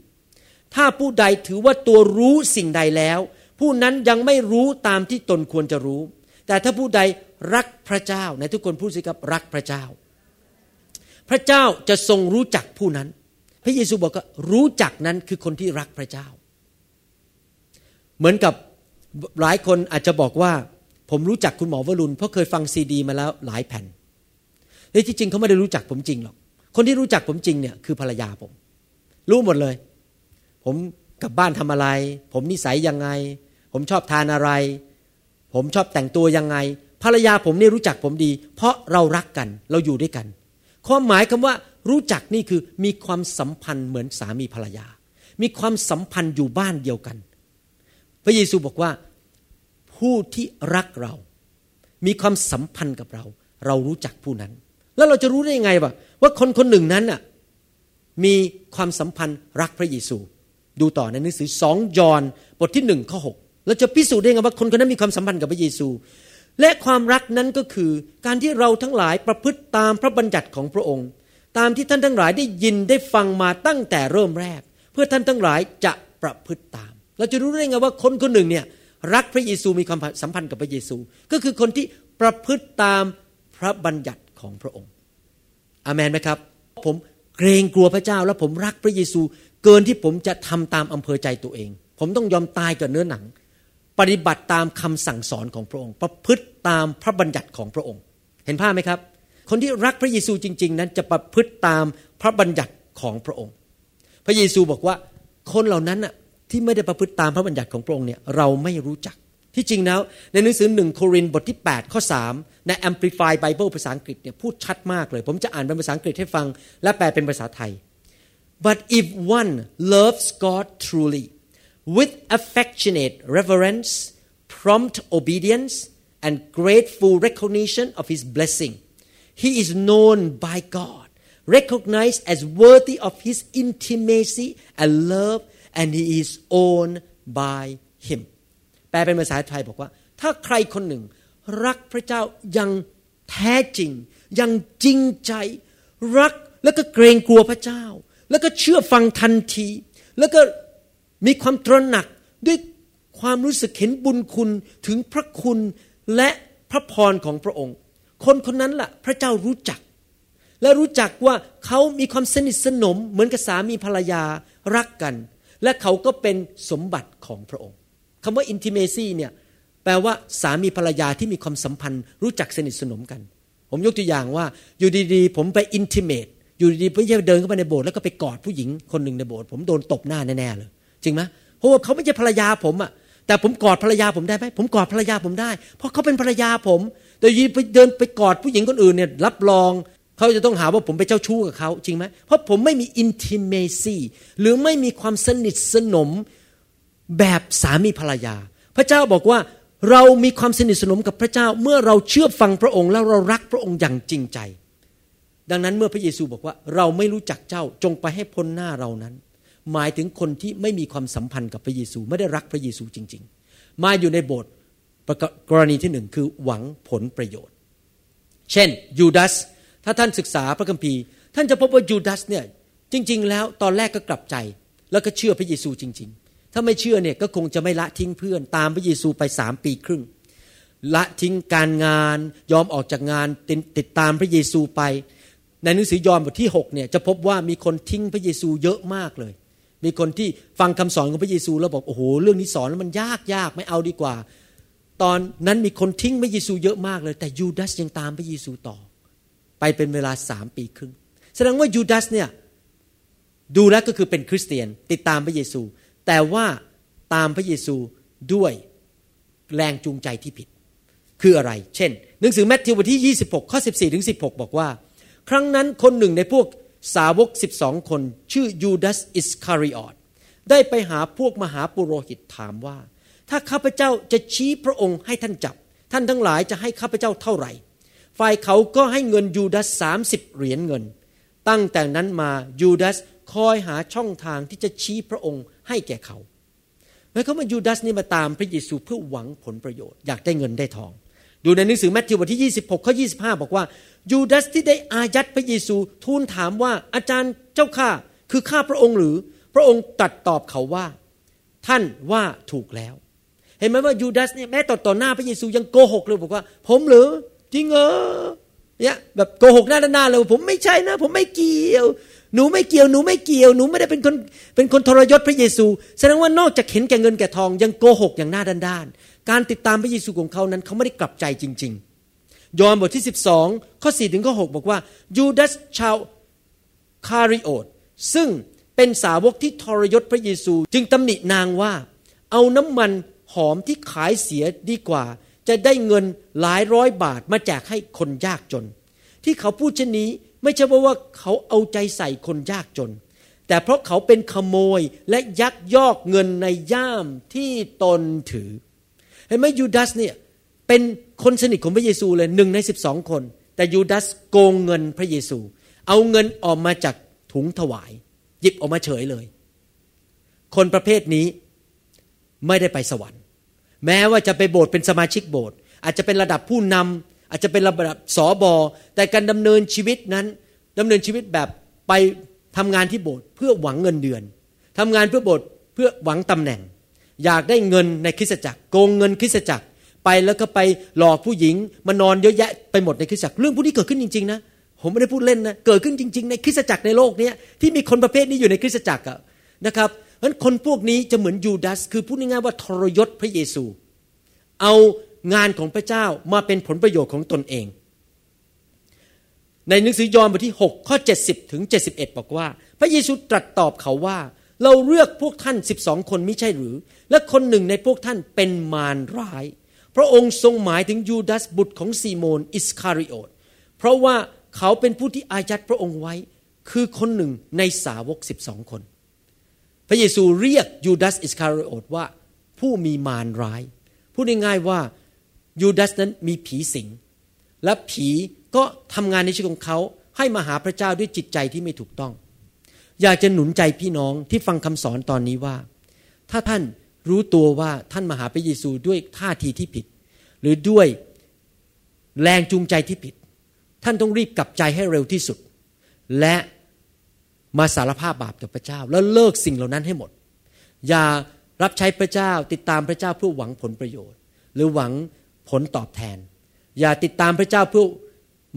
ถ้าผู้ใดถือว่าตัวรู้สิ่งใดแล้ว ผู้นั้นยังไม่รู้ตามที่ตนควรจะรู้ แต่ถ้าผู้ใดรักพระเจ้าในทุกคนพูดสิครับรักพระเจ้า พระเจ้าจะทรงรู้จักผู้นั้น พระเยซูบอกว่ารู้จักนั้นคือคนที่รักพระเจ้า เหมือนกับหลายคนอาจจะบอกว่า ผมรู้จักคุณหมอวรุณเพราะเคยฟังซีดี มาแล้วหลายแผ่นในที่จริงเขาไม่ได้รู้จักผมจริงหรอก คนที่รู้จักผมจริงเนี่ยคือภรรยาผม รู้หมดเลย ผมกลับบ้านทำอะไร ผมนิสัยยังไง ผมชอบทานอะไร ผมชอบแต่งตัวยังไง ภรรยาผมนี่รู้จักผมดี เพราะเรารักกันเราอยู่ด้วยกันความหมายคำว่า รู้จักนี่คือมีความสัมพันธ์เหมือนสามีภรรยา มีความสัมพันธ์อยู่บ้านเดียวกัน พระเยซูบอกว่าผู้ที่รักเรา มีความสัมพันธ์กับเรา เรารู้จักผู้นั้น แล้วเราจะรู้ได้ยังไงวะว่าคนคนหนึ่งนั้นน่ะมีความสัมพันธ์รักพระเยซู ดูต่อในหนังสือสองยอห์นบทที่หนึ่งข้อหกเราจะพิสูจน์ได้ไงว่าคนคนนั้นมีความสัมพันธ์กับพระเยซู และความรักนั้นก็คือการที่เราทั้งหลายประพฤติตามพระบัญญัติของพระองค์ ตามที่ท่านทั้งหลายได้ยินได้ฟังมาตั้งแต่เริ่มแรก เพื่อท่านทั้งหลายจะประพฤติตาม เราจะรู้ได้ไงว่าคนคนหนึ่งเนี่ยรักพระเยซูมีความสัมพันธ์กับพระเยซู ก็คือคนที่ประพฤติตามพระบัญญัติของพระองค์อามนไหมครับ ผมเกรงกลัวพระเจ้า และผมรักพระเยซูเกินที่ผมจะทำตามอำเภอใจตัวเอง ผมต้องยอมตายกับเนื้อหนัง ปฏิบัติตามคำสั่งสอนของพระองค์ ประพฤติตามพระบัญญัติของพระองค์ เห็นภาพไหมครับ คนที่รักพระเยซูจริง ๆ นั้นจะประพฤติตามพระบัญญัติของพระองค์ พระเยซูบอกว่าคนเหล่านั้นน่ะที่ไม่ได้ประพฤติตามพระบัญญัติของพระองค์เนี่ยเราไม่รู้จักที่จริงแล้วในหนังสือหนึ่งโครินธ์บทที่ 8 ข้อ 3 ใน Amplify Bible ภาษาอังกฤษเนี่ยพูดชัดมากเลย ผมจะอ่านเป็นภาษาอังกฤษให้ฟัง และแปลเป็นภาษาไทย but if one loves God truly with affectionate reverence prompt obedience and grateful recognition of his blessing. He is known by God, recognized as worthy of his intimacy and love, and he is owned by him. แปลเป็นภาษาไทยบอกว่า ถ้าใครคนหนึ่ง รักพระเจ้ายังแท้จริง ยังจริงใจ รักแล้วก็เกรงกลัวพระเจ้า แล้วก็เชื่อฟังทันที แล้วก็มีความตระหนักด้วยความรู้สึกเห็นบุญคุณถึงพระคุณและพระพรของพระองค์ คนคนนั้นละ่ะพระเจ้ารู้จัก และรู้จักว่าเขามีความสนิทสนมเหมือนกับสามีภรรยารักกัน และเขาก็เป็นสมบัติของพระองค์คำว่า intimacy เนี่ยแปลว่าสามีภรรยาที่มีความสัมพันธ์ รู้จักสนิทสนมกัน ผมยกตัวอย่างว่าอยู่ดีๆ ผมไป intimate อยู่ดีๆไม่ใช่เดินเข้าไปในโบสถ์แล้วก็ไปกอดผู้หญิงคนหนึ่งในโบสถ์ผมโดนตบหน้าแน่ๆเลยจริงไหมเพราะว่าเขาไม่ใช่ภรรยาผมอะแต่ผมกอดภรรยาผมได้ไหมผมกอดภรรยาผมได้ เพราะเขาเป็นภรรยาผม แต่ยีไปเดินไปกอดผู้หญิงคนอื่นเนี่ยรับรองเขาจะต้องหาว่าผมไปเจ้าชู้กับเขาจริงไหมเพราะผมไม่มี intimacy หรือไม่มีความสนิทสนมแบบสามีภรรยา พระเจ้าบอกว่าเรามีความสนิทสนมกับพระเจ้าเมื่อเราเชื่อฟังพระองค์แล้วเรารักพระองค์อย่างจริงใจ ดังนั้นเมื่อพระเยซูบอกว่าเราไม่รู้จักเจ้าจงไปให้พ้นหน้าเรานั้น หมายถึงคนที่ไม่มีความสัมพันธ์กับพระเยซูไม่ได้รักพระเยซูจริง ๆ มาอยู่ในโบสถ์ กรณีที่หนึ่งคือหวังผลประโยชน์ เช่นยูดาสถ้าท่านศึกษาพระคัมภีร์ ท่านจะพบว่ายูดาสเนี่ยจริง ๆ แล้วตอนแรกก็กลับใจ แล้วก็เชื่อพระเยซูจริง ๆ ถ้าไม่เชื่อเนี่ยก็คงจะไม่ละทิ้งเพื่อน ตามพระเยซูไปสามปีครึ่ง ละทิ้งการงานยอมออกจากงานติดตามพระเยซูไป ในหนังสือยอห์นบทที่6เนี่ยจะพบว่ามีคนทิ้งพระเยซูเยอะมากเลยมีคนที่ฟังคำสอนของพระเยซูแล้วบอกโอ้โหเรื่องนี้สอนแล้วมันยากยากไม่เอาดีกว่า ตอนนั้นมีคนทิ้งพระเยซูเยอะมากเลย แต่ยูดาสยังตามพระเยซูต่อ ไปเป็นเวลาสามปีครึ่ง แสดงว่ายูดาสเนี่ยดูแล้วก็คือเป็นคริสเตียนติดตามพระเยซู แต่ว่าตามพระเยซูด้วยแรงจูงใจที่ผิด คืออะไร เช่น หนังสือแมทธิวบทที่ 26 ข้อ 14 ถึง 16 บอกว่า ครั้งนั้นคนหนึ่งในพวกสาวก 12 คน ชื่อยูดาสอิสคาริออตได้ไปหาพวกมหาปุโรหิตถามว่า ถ้าข้าพเจ้าจะชี้พระองค์ให้ท่านจับ ท่านทั้งหลายจะให้ข้าพเจ้าเท่าไหร่ ฝ่ายเขาก็ให้เงินยูดาสสามสิบเหรียญเงิน ตั้งแต่นั้นมายูดาสคอยหาช่องทางที่จะชี้พระองค์ให้แก่เขาหมายความว่ายูดาสนี่มาตามพระเยซูเพื่อหวังผลประโยชน์อยากได้เงินได้ทอง ดูในหนังสือแมทธิวบทที่ 26ข้อ25 บอกว่ายูดาสที่ได้อายัดพระเยซูทูลถามว่าอาจารย์เจ้าข้าคือข้าพระองค์หรือ พระองค์ตรัสตอบเขาว่า ท่านว่าถูกแล้ว เห็นไหมว่ายูดาสเนี่ยแม้ต่อต่อหน้าพระเยซูยังโกหกเลยบอกว่า ผมหรือจริงเหรอเนี่ยแบบโกหกหน้าด้านเลยผมไม่ใช่นะ ผมไม่เกี่ยว หนูไม่เกี่ยวหนูไม่เกี่ยว หนูไม่ได้เป็นคนเป็นคนทรยศพระเยซู แสดงว่านอกจากเห็นแก่เงินแก่ทองยังโกหกอย่างหน้าด้านๆการติดตามพระเยซูของเขานั้นเขาไม่ได้กลับใจจริง ๆ ยอห์นบทที่ 12 ข้อ4ถึงข้อ6บอกว่ายูดาสชาวคาริโอตซึ่งเป็นสาวกที่ทรยศพระเยซู จึงตำหนินางว่า เอาน้ำมัน หอมที่ขายเสียดีกว่า จะได้เงินหลายร้อยบาทมาแจกให้คนยากจน ที่เขาพูดเช่นนี้ไม่ใช่เพราะว่าเขาเอาใจใส่คนยากจน แต่เพราะเขาเป็นขโมยและยักยอกเงินในย่ามที่ตนถือ เห็นไหมยูดาสเนี่ยเป็นคนสนิทของพระเยซูเลยหนึ่งในสิบสองคน แต่ยูดาสโกงเงินพระเยซู เอาเงินออกมาจากถุงถวาย หยิบออกมาเฉยเลย คนประเภทนี้ไม่ได้ไปสวรรค์ แม้ว่าจะไปโบสถ์เป็นสมาชิกโบสถ์อาจจะเป็นระดับผู้นำอาจจะเป็นระดับสอบอแต่การดำเนินชีวิตนั้นดำเนินชีวิตแบบไปทำงานที่โบสถ์เพื่อหวังเงินเดือนทำงานเพื่อโบสถ์เพื่อหวังตำแหน่ง อยากได้เงินในคริสตจักรโกงเงินคริสตจักรไปแล้วก็ไปหลอกผู้หญิงมานอนเยอะแยะไปหมดในคริสตจักรเรื่องพวกนี้เกิดขึ้นจริงๆนะผมไม่ได้พูดเล่นนะเกิดขึ้นจริง ๆ ในคริสตจักรในโลกนี้ที่มีคนประเภทนี้อยู่ในคริสตจักรนะครับ เพราะคนพวกนี้จะเหมือนยูดาสคือพูดง่ายๆว่าทรยศพระเยซู เอางานของพระเจ้ามาเป็นผลประโยชน์ของตนเอง ในหนังสือยอห์นบทที่ 6 ข้อ 70 ถึง 71 บอกว่า พระเยซูตรัสตอบเขาว่า เราเลือกพวกท่าน 12 คนไม่ใช่หรือ และคนหนึ่งในพวกท่านเป็นมารร้าย พระองค์ทรงหมายถึงยูดาสบุตรของซีโมนอิสคาริโอตเพราะว่าเขาเป็นผู้ที่อายัดพระองค์ไว้ คือคนหนึ่งในสาวก 12 คน พระเยซูเรียกยูดาสอิสคาริโอตว่าผู้มีมารร้าย พูดง่ายๆว่ายูดาสนั้นมีผีสิง และผีก็ทำงานในชีวิตของเขาให้มาหาพระเจ้าด้วยจิตใจที่ไม่ถูกต้อง อยากจะหนุนใจพี่น้องที่ฟังคำสอนตอนนี้ว่า ถ้าท่านรู้ตัวว่าท่านมาหาพระเยซูด้วยท่าทีที่ผิด หรือด้วยแรงจูงใจที่ผิด ท่านต้องรีบกลับใจให้เร็วที่สุด และ มาสารภาพบาปต่อพระเจ้า แล้วเลิกสิ่งเหล่านั้นให้หมด อย่ารับใช้พระเจ้า ติดตามพระเจ้าเพื่อหวังผลประโยชน์ หรือหวังผลตอบแทน อย่าติดตามพระเจ้าเพื่อ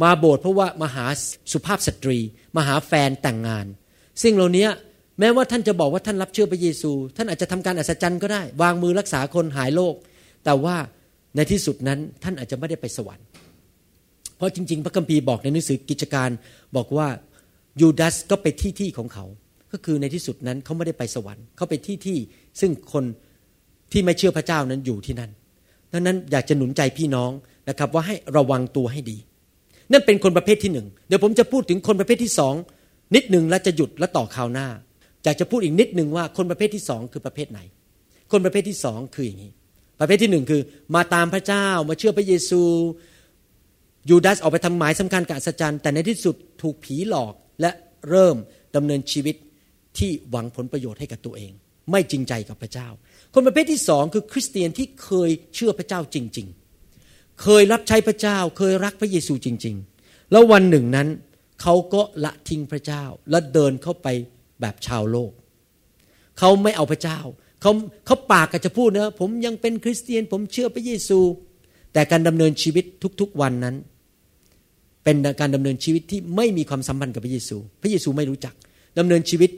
มาโบสถ์เพราะว่ามาหาสุภาพสตรี มาหาแฟนแต่งงาน สิ่งเหล่านี้แม้ว่าท่านจะบอกว่าท่านรับเชื่อพระเยซู ท่านอาจจะทำการอัศจรรย์ก็ได้ วางมือรักษาคนหายโรคแต่ว่าในที่สุดนั้นท่านอาจจะไม่ได้ไปสวรรค์ เพราะจริง ๆ พระคัมภีร์บอกในหนังสือกิจการบอกว่า ยูดาสก็ไปที่ที่ของเขา ก็คือในที่สุดนั้นเขาไม่ได้ไปสวรรค์เขาไปที่ที่ซึ่งคนที่ไม่เชื่อพระเจ้านั้นอยู่ที่นั่นดังนั้นอยากจะหนุนใจพี่น้องนะครับว่าให้ระวังตัวให้ดี นั่นเป็นคนประเภทที่หนึ่งเดี๋ยวผมจะพูดถึงคนประเภทที่สองนิดหนึ่งแล้วจะหยุดและต่อข่าวหน้าอยากจะพูดอีกนิดหนึ่งว่าคนประเภทที่สองคือประเภทไหน คนประเภทที่สองคืออย่างนี้ ประเภทที่หนึ่งคือ มาตามพระเจ้ามาเชื่อพระเยซูยูดาสออกไปทำหมายสำคัญกับอัศจรรย์แต่ในที่สุดถูกผีหลอก และเริ่มดำเนินชีวิตที่หวังผลประโยชน์ให้กับตัวเอง ไม่จริงใจกับพระเจ้า คนประเภทที่สองคือคริสเตียนที่เคยเชื่อพระเจ้าจริง ๆ เคยรับใช้พระเจ้า เคยรักพระเยซูจริง ๆ แล้ววันหนึ่งนั้นเขาก็ละทิ้งพระเจ้า และเดินเข้าไปแบบชาวโลก เขาไม่เอาพระเจ้าเขาเขาปากก็จะพูดนะผมยังเป็นคริสเตียน ผมเชื่อพระเยซู แต่การดำเนินชีวิตทุกๆวันนั้น เป็นการดำเนินชีวิตที่ไม่มีความสัมพันธ์กับพระเยซู พระเยซูไม่รู้จักดำเนินชีวิต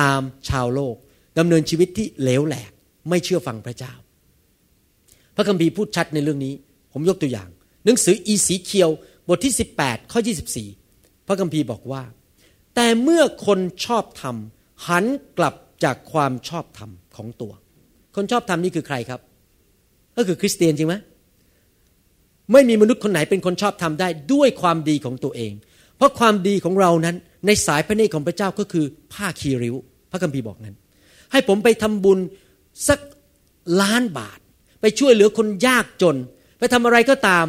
ตามชาวโลกดำเนินชีวิตที่เหลวแหลก ไม่เชื่อฟังพระเจ้า พระคัมภีร์พูดชัดในเรื่องนี้ ผมยกตัวอย่าง หนังสืออีสีเคียวบทที่ 18 ข้อ 24 พระคัมภีร์บอกว่า แต่เมื่อคนชอบธรรมหันกลับจากความชอบธรรมของตัว คนชอบธรรมนี่คือใครครับ ก็คือคริสเตียนจริงไหม ไม่มีมนุษย์คนไหนเป็นคนชอบธรรมได้ด้วยความดีของตัวเอง เพราะความดีของเรานั้นในสายพระเนตรของพระเจ้าก็คือผ้าคีริ้ว พระคัมภีร์บอกนั้น ให้ผมไปทำบุญสักล้านบาท ไปช่วยเหลือคนยากจน ไปทำอะไรก็ตาม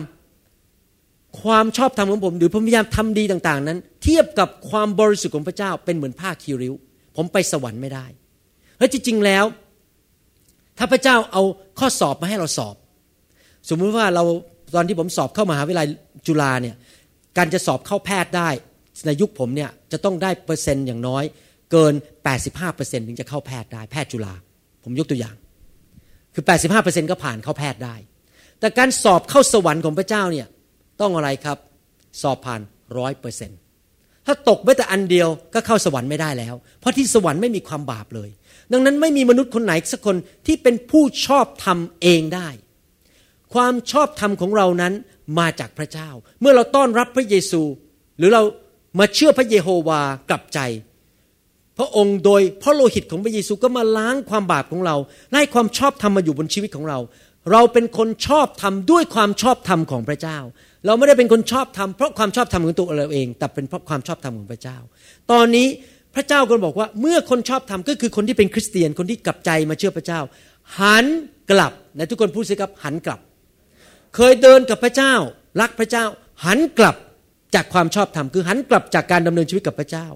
ความชอบธรรมของผม หรือพยายามทำดีต่างๆ นั้น เทียบกับความบริสุทธิ์ของพระเจ้าเป็นเหมือนผ้าคีริ้ว ผมไปสวรรค์ไม่ได้เฮ้ยจริงๆแล้ว ถ้าพระเจ้าเอาข้อสอบมาให้เราสอบ สมมุติว่าเรา ตอนที่ผมสอบเข้ามหาวิทยาลัยจุฬาเนี่ยการจะสอบเข้าแพทย์ได้ในยุคผมเนี่ยจะต้องได้เปอร์เซ็นต์อย่างน้อยเกิน 85%ถึงจะเข้าแพทย์ได้แพทย์จุฬาผมยกตัวอย่าง คือ 85%ก็ผ่านเข้าแพทย์ได้ แต่การสอบเข้าสวรรค์ของพระเจ้าเนี่ยต้องอะไรครับ สอบผ่านร้อยเปอร์เซ็นต์ถ้าตกแม้แต่อันเดียวก็เข้าสวรรค์ไม่ได้แล้ว เพราะที่สวรรค์ไม่มีความบาปเลย ดังนั้นไม่มีมนุษย์คนไหนสักคนที่เป็นผู้ชอบทำเองได้ ความชอบธรรมของเรานั้นมาจากพระเจ้า เมื่อเราต้อนรับพระเยซู หรือเรามาเชื่อพระเยโฮวากลับใจ พระองค์โดยพระโลหิตของพระเยซูก็มาล้างความบาปของเราให้ความชอบธรรมมาอยู่บนชีวิตของเรา เราเป็นคนชอบธรรมด้วยความชอบธรรมของพระเจ้า เราไม่ได้เป็นคนชอบธรรมเพราะความชอบธรรมของตัวเราเอง แต่เป็นเพราะความชอบธรรมของพระเจ้า ตอนนี้พระเจ้าก็บอกว่าเมื่อคนชอบธรรมก็คือคนที่เป็นคริสเตียนคนที่กลับใจมาเชื่อพระเจ้า หันกลับในทุกคนพูดสิครับหันกลับ เคยเดินกับพระเจ้า รักพระเจ้า หันกลับจากความชอบธรรมคือหันกลับจากการดำเนินชีวิตกับพระเจ้า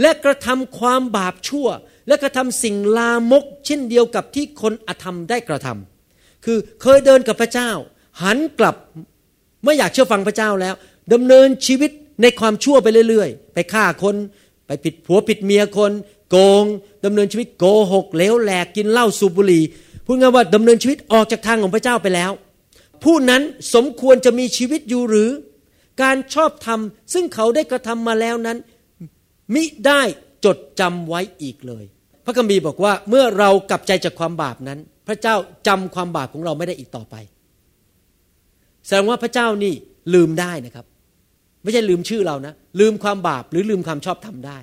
และกระทำความบาปชั่ว และกระทำสิ่งลามก เช่นเดียวกับที่คนอธรรมได้กระทำคือเคยเดินกับพระเจ้า หันกลับไม่อยากเชื่อฟังพระเจ้าแล้วดำเนินชีวิตในความชั่วไปเรื่อย ๆ ไปฆ่าคน ไปผิดผัวผิดเมียคน โกงดำเนินชีวิตโกหกเลวแหลกกินเหล้าสูบบุหรี่พูดง่ายว่าดำเนินชีวิตออกจากทางของพระเจ้าไปแล้ว ผู้นั้นสมควรจะมีชีวิตอยู่หรือ การชอบธรรม ซึ่งเขาได้กระทำมาแล้วนั้น มิได้จดจำไว้อีกเลย พระคัมภีร์บอกว่าเมื่อเรากลับใจจากความบาปนั้น พระเจ้าจำความบาปของเราไม่ได้อีกต่อไป แสดงว่าพระเจ้านี่ลืมได้นะครับ ไม่ใช่ลืมชื่อเรานะ ลืมความบาปหรือลืมความชอบธรรมได้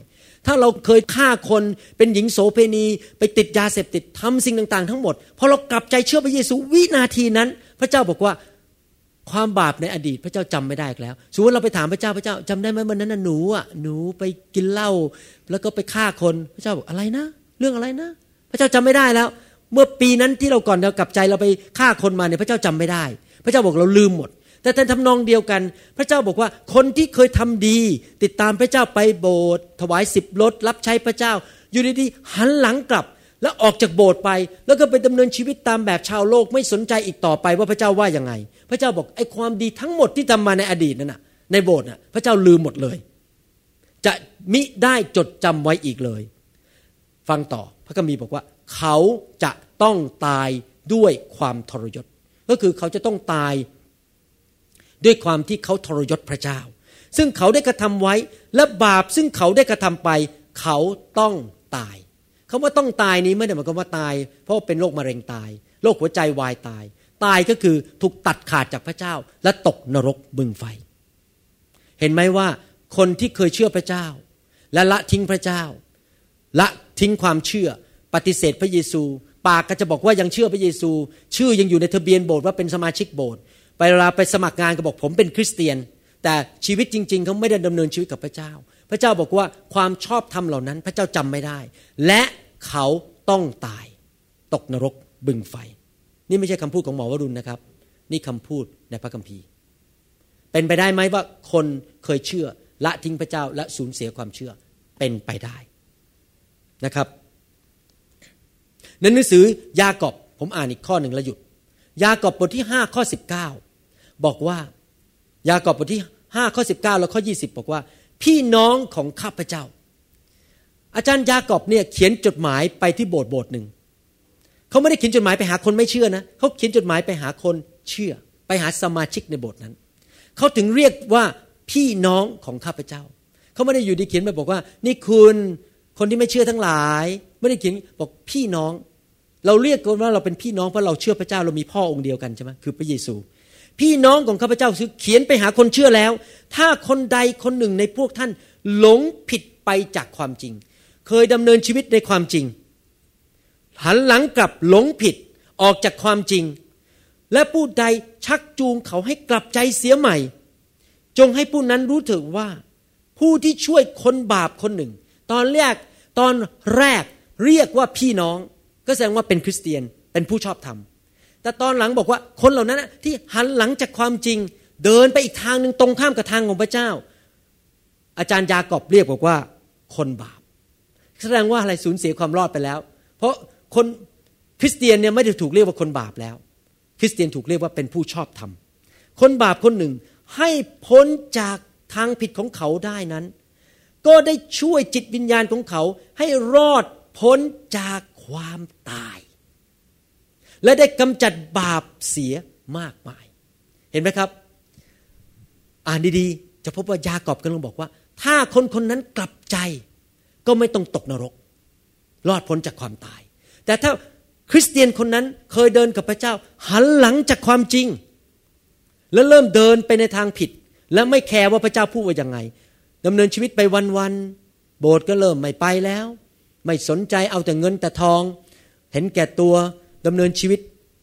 ถ้าเราเคยฆ่าคนเป็นหญิงโสเพณี ไปติดยาเสพติดทำสิ่งต่าง ๆ ทั้งหมดพอเรากลับใจเชื่อพระเยซูวินาทีนั้น พระเจ้าบอกว่าความบาปในอดีตพระเจ้าจำไม่ได้แล้วสมมติเราไปถามพระเจ้าพระเจ้าจำได้ไหมวันนั้นหนูอะหนูไปกินเหล้าแล้วก็ไปฆ่าคนพระเจ้าบอกอะไรนะ เรื่องอะไรนะ พระเจ้าจำไม่ได้แล้ว เมื่อปีนั้นที่เราก่อนเรากลับใจเราไปฆ่าคนมาเนี่ยพระเจ้าจำไม่ได้ พระเจ้าบอกเราลืมหมด แต่ในทำนองเดียวกัน พระเจ้าบอกว่าคนที่เคยทำดี ติดตามพระเจ้าไปโบสถ์ถวายสิบรถรับใช้พระเจ้า อยู่ดีๆหันหลังกลับ แล้วออกจากโบสถ์ไป แล้วก็ไปดำเนินชีวิตตามแบบชาวโลกไม่สนใจอีกต่อไปว่าพระเจ้าว่ายังไง พระเจ้าบอกไอ้ความดีทั้งหมดที่ทำมาในอดีตนั่นน่ะในโบสถ์น่ะพระเจ้าลืมหมดเลย จะมิได้จดจำไว้อีกเลย ฟังต่อพระคัมภีร์บอกว่า เขาจะต้องตายด้วยความทรยศ ก็คือเขาจะต้องตายด้วยความที่เขาทรยศพระเจ้า ซึ่งเขาได้กระทำไว้และบาปซึ่งเขาได้กระทำไป เขาต้องตาย คาว่าต้องตายนี้ไม่ได้หมายความว่าตาย เพราะเป็นโรคมะเร็งตาย โรคหัวใจวายตาย ตายก็คือถูกตัดขาดจากพระเจ้า และตกนรกบึงไฟ เห็นไหมว่าคนที่เคยเชื่อพระเจ้า และละทิ้งพระเจ้า ละทิ้งความเชื่อ ปฏิเสธพระเยซู ปากก็จะบอกว่ายังเชื่อพระเยซู ชื่อยังอยู่ในทะเบียนโบสถ์ว่าเป็นสมาชิกโบสถ์ไปเวลาไปสมัครงานก็บอกผมเป็นคริสเตียน แต่ชีวิตจริง ๆ เขาไม่ได้ดำเนินชีวิตกับพระเจ้า พระเจ้าบอกว่าความชอบธรรมเหล่านั้น พระเจ้าจำไม่ได้ และ เขาต้องตาย ตกนรกบึงไฟ นี่ไม่ใช่คำพูดของหมอวรุณนะครับ นี่คำพูดในพระคัมภีร์ เป็นไปได้ไหมว่าคนเคยเชื่อละทิ้งพระเจ้าและสูญเสียความเชื่อเป็นไปได้นะครับในหนังสือยากอบผมอ่านอีกข้อหนึ่งแล้วหยุด ยากอบบทที่ห้าข้อสิบเก้าบอกว่า ยากอบบทที่ห้าข้อสิบเก้าแล้วข้อยี่สิบบอกว่า พี่น้องของข้าพเจ้า อาจารย์ยากอบเนี่ยเขียนจดหมายไปที่โบสถ์โบสถ์หนึ่งเขาไม่ได้เขียนจดหมายไปหาคนไม่เชื่อนะเขาเขียนจดหมายไปหาคนเชื่อ ไปหาสมาชิกในโบสถ์นั้นเขาถึงเรียกว่าพี่น้องของข้าพเจ้าเขาไม่ได้อยู่ดีเขียนไปบอกว่า นี่คุณคนที่ไม่เชื่อทั้งหลาย ไม่ได้เขียนบอกพี่น้อง เราเรียกกันว่าเราเป็นพี่น้องเพราะเราเชื่อพระเจ้าเรามีพ่อองค์เดียวกันใช่ไหมคือพระเยซู พี่น้องของข้าพเจ้าคือเขียนไปหาคนเชื่อแล้ว ถ้าคนใดคนหนึ่งในพวกท่านหลงผิดไปจากความจริง เคยดำเนินชีวิตในความจริง หันหลังกลับหลงผิดออกจากความจริง และผู้ใดชักจูงเขาให้กลับใจเสียใหม่ จงให้ผู้นั้นรู้ถึงว่า ผู้ที่ช่วยคนบาปคนหนึ่ง ตอนแรกตอนแรกเรียกว่าพี่น้อง ก็แสดงว่าเป็นคริสเตียนเป็นผู้ชอบธรรมแต่ตอนหลังบอกว่าคนเหล่านั้นที่หันหลังจากความจริง เดินไปอีกทางหนึ่งตรงข้ามกับทางของพระเจ้า อาจารย์ยากอบเรียกบอกว่า คนบาป แสดงว่าอะไรสูญเสียความรอดไปแล้ว เพราะคนคริสเตียนเนี่ยไม่ได้ถูกเรียกว่าคนบาปแล้ว คริสเตียนถูกเรียกว่าเป็นผู้ชอบธรรม คนบาปคนหนึ่งให้พ้นจากทางผิดของเขาได้นั้น ก็ได้ช่วยจิตวิญญาณของเขาให้รอดพ้นจากความตาย และได้กำจัดบาปเสียมากมาย เห็นไหมครับ อ่านดีๆ จะพบว่ายากอบกำลังบอกว่า ถ้าคนคนนั้นกลับใจ ก็ไม่ต้องตกนรก รอดพ้นจากความตาย แต่ถ้าคริสเตียนคนนั้นเคยเดินกับพระเจ้า หันหลังจากความจริง แล้วเริ่มเดินไปในทางผิด และไม่แคร์ว่าพระเจ้าพูดว่ายังไงดำเนินชีวิตไปวันๆโบสถ์ก็เริ่มไม่ไปแล้ว ไม่สนใจเอาแต่เงินแต่ทอง เห็นแก่ตัวดำเนินชีวิต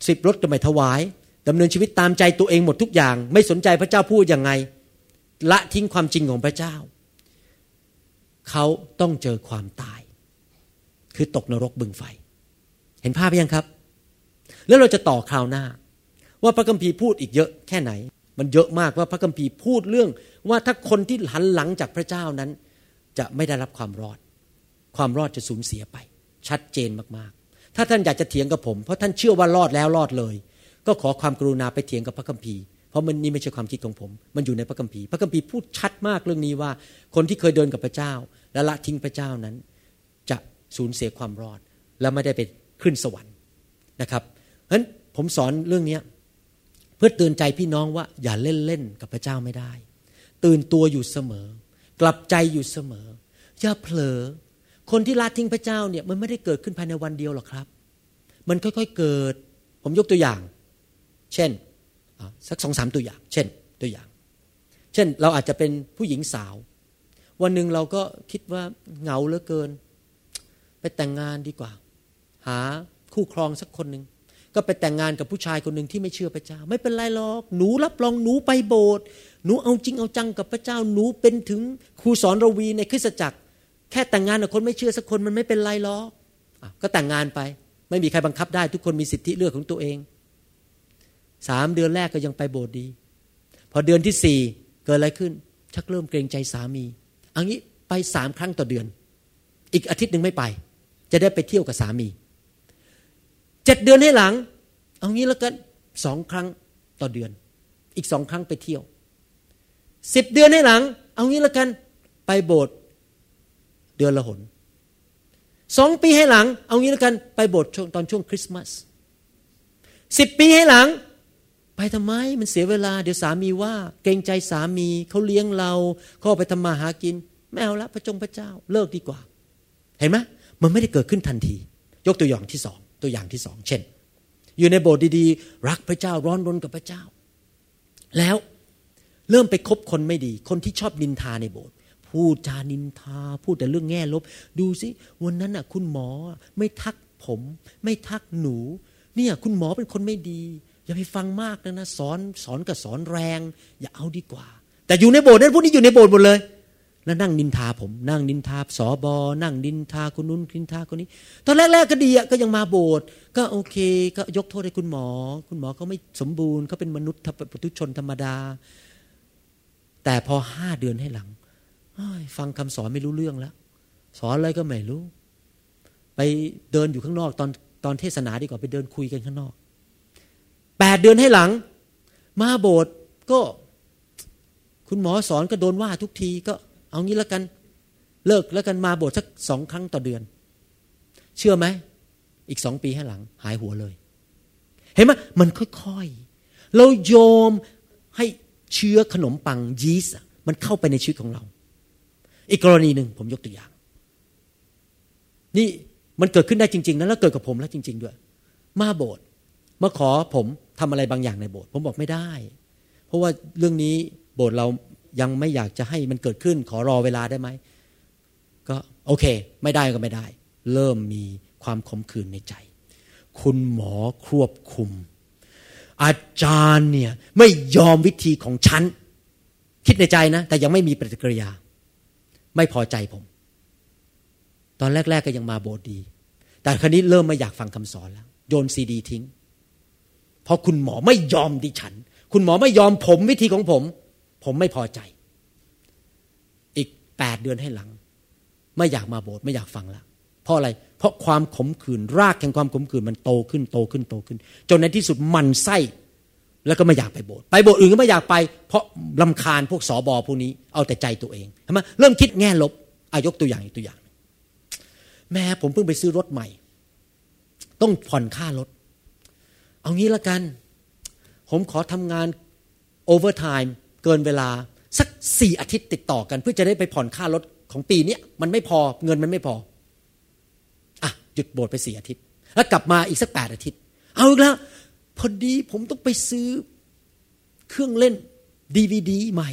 สิบรถก็ไม่ถวายดำเนินชีวิตตามใจตัวเองหมดทุกอย่าง ไม่สนใจพระเจ้าพูดยังไง ละทิ้งความจริงของพระเจ้า เขาต้องเจอความตาย คือตกนรกบึงไฟ เห็นภาพยังครับ แล้วเราจะต่อคราวหน้า ว่าพระคัมภีร์พูดอีกเยอะแค่ไหน มันเยอะมากว่าพระคัมภีร์พูดเรื่องว่าถ้าคนที่หันหลังจากพระเจ้านั้น จะไม่ได้รับความรอด ความรอดจะสูญเสียไป ชัดเจนมากๆ ถ้าท่านอยากจะเถียงกับผม เพราะท่านเชื่อว่ารอดแล้วรอดเลย ก็ขอความกรุณาไปเถียงกับพระคัมภีร์เพราะมันนี่ไม่ใช่ความคิดของผม มันอยู่ในพระคัมภีร์ พระคัมภีร์พูดชัดมากเรื่องนี้ว่า คนที่เคยเดินกับพระเจ้า และละทิ้งพระเจ้านั้น จะสูญเสียความรอด และไม่ได้ไปขึ้นสวรรค์นะครับเพราะฉะนั้นผมสอนเรื่องนี้เพื่อเตือนใจพี่น้องว่าอย่าเล่นเล่นกับพระเจ้าไม่ได้ ตื่นตัวอยู่เสมอ กลับใจอยู่เสมอ อย่าเผลอ คนที่ละทิ้งพระเจ้าเนี่ยมันไม่ได้เกิดขึ้นภายในวันเดียวหรอกครับ มันค่อยๆเกิด ผมยกตัวอย่าง เช่นสักสองสามตัวอย่าง เช่นตัวอย่าง เช่นเราอาจจะเป็นผู้หญิงสาว วันหนึ่งเราก็คิดว่าเหงาเหลือเกิน ไปแต่งงานดีกว่า หาคู่ครองสักคนหนึ่งก็ไปแต่งงานกับผู้ชายคนหนึ่งที่ไม่เชื่อพระเจ้า ไม่เป็นไรหรอก หนูรับรองหนูไปโบสถ์หนูเอาจริงเอาจังกับพระเจ้าหนูเป็นถึงครูสอนระวีในคริสตจักร แค่แต่งงานกับคนไม่เชื่อสักคนมันไม่เป็นไรหรอกก็แต่งงานไป ไม่มีใครบังคับได้ ทุกคนมีสิทธิเลือกของตัวเองสามเดือนแรกก็ยังไปโบสถ์ดี พอเดือนที่สี่เกิดอะไรขึ้น ชักเริ่มเกรงใจสามี อันนี้ไปสามครั้งต่อเดือน อีกอาทิตย์หนึ่งไม่ไป จะได้ไปเที่ยวกับสามีเจ็ดเดือนให้หลัง เอางี้แล้วกันสองครั้งต่อเดือน อีกสองครั้งไปเที่ยวสิบเดือนให้หลัง เอางี้แล้วกันไปโบสถ์เดือนละหนสองปีให้หลัง เอางี้แล้วกันไปโบสถ์ตอนช่วงคริสต์มาสสิบปีให้หลัง ไปทำไมมันเสียเวลา เดี๋ยวสามีว่า เกรงใจสามีเขาเลี้ยงเราเขาไปทำมาหากิน ไม่เอาละพระจงพระเจ้าเลิกดีกว่า เห็นไหมมันไม่ได้เกิดขึ้นทันที ยกตัวอย่างที่สองตัวอย่างที่สองเช่น อยู่ในโบสถ์ดีๆ รักพระเจ้าร้อนรนกับพระเจ้า แล้วเริ่มไปคบคนไม่ดี คนที่ชอบนินทาในโบสถ์พูดจานินทา พูดแต่เรื่องแง่ลบ ดูสิวันนั้นอะ คุณหมอไม่ทักผม ไม่ทักหนู เนี่ยคุณหมอเป็นคนไม่ดี อย่าไปฟังมากนะนะสอนสอนกับสอนแรง อย่าเอาดีกว่า แต่อยู่ในโบสถ์นั้นพวกนี้อยู่ในโบสถ์หมดเลย แล้วนั่งนินทาผม นั่งนินทาสอบอนั่งนินทาคนนู้นนินทาคนนี้ ตอนแรกๆก็ดีอะก็ยังมาโบสถ์ก็โอเค ก็ยกโทษให้คุณหมอ คุณหมอเขาไม่สมบูรณ์เขาเป็นมนุษย์ปุถุชนธรรมดา แต่พอห้าเดือนให้หลังฟังคำสอนไม่รู้เรื่องแล้ว สอนอะไรก็ไม่รู้ ไปเดินอยู่ข้างนอก ตอนตอนเทศนาดีกว่าไปเดินคุยกันข้างนอกแปดเดือนให้หลัง มาโบสถ์ก็ คุณหมอสอนก็โดนว่าทุกทีก็ เอางี้แล้วกัน เลิกแล้วกันมาโบสถ์สักสองครั้งต่อเดือน เชื่อไหม อีกสองปีให้หลัง หายหัวเลย เห็นไหมมันค่อยๆ เราโยมให้เชื้อขนมปังยีสต์มันเข้าไปในชีวิตของเรา อีกกรณีหนึ่งผมยกตัวอย่าง นี่มันเกิดขึ้นได้จริง ๆนะแล้วเกิดกับผมแล้วจริง ๆ ด้วย มาโบสถ์มาขอผมทำอะไรบางอย่างในโบสถ์ผมบอกไม่ได้ เพราะว่าเรื่องนี้โบสถ์เรา ยังไม่อยากจะให้มันเกิดขึ้น ขอรอเวลาได้ไหม ก็โอเค ไม่ได้ก็ไม่ได้ เริ่มมีความขมขื่นในใจ คุณหมอควบคุม อาจารย์เนี่ยไม่ยอมวิธีของฉัน คิดในใจนะ แต่ยังไม่มีปฏิกิริยา ไม่พอใจผม ตอนแรก ๆ ก็ยังมาโบสถ์ดี แต่ครนี้เริ่มไม่อยากฟังคำสอนแล้ว โยนซีดีทิ้ง เพราะคุณหมอไม่ยอมดิฉัน คุณหมอไม่ยอมผมวิธีของผม ผมไม่พอใจ อีกแปดเดือนให้หลัง ไม่อยากมาโบสถ์ไม่อยากฟังละเพราะอะไร เพราะความขมขื่นรากแห่งความขมขื่นมันโตขึ้นโตขึ้นโตขึ้น จนในที่สุดมันไส้แล้วก็ไม่อยากไปโบสถ์ไปโบสถ์อื่นก็ไม่อยากไป เพราะลาคาญพวกสอบอพวกนี้เอาแต่ใจตัวเองใช่ไหมเริ่มคิดแง่ลบอายกตัวอย่างอีกตัวอย่าง แม่ผมเพิ่งไปซื้อรถใหม่ ต้องผ่อนค่ารถ เอางี้ละกัน ผมขอทำงาน overtime กินเวลาสักสี่อาทิตย์ติดต่อกัน เพื่อจะได้ไปผ่อนค่ารถของปีนี้มันไม่พอเงินมันไม่พออะหยุดโบสถ์ไปสี่อาทิตย์ แล้วกลับมาอีกสักแปดอาทิตย์ เอาอีกแล้วพอดีผมต้องไปซื้อเครื่องเล่นดีวีดีใหม่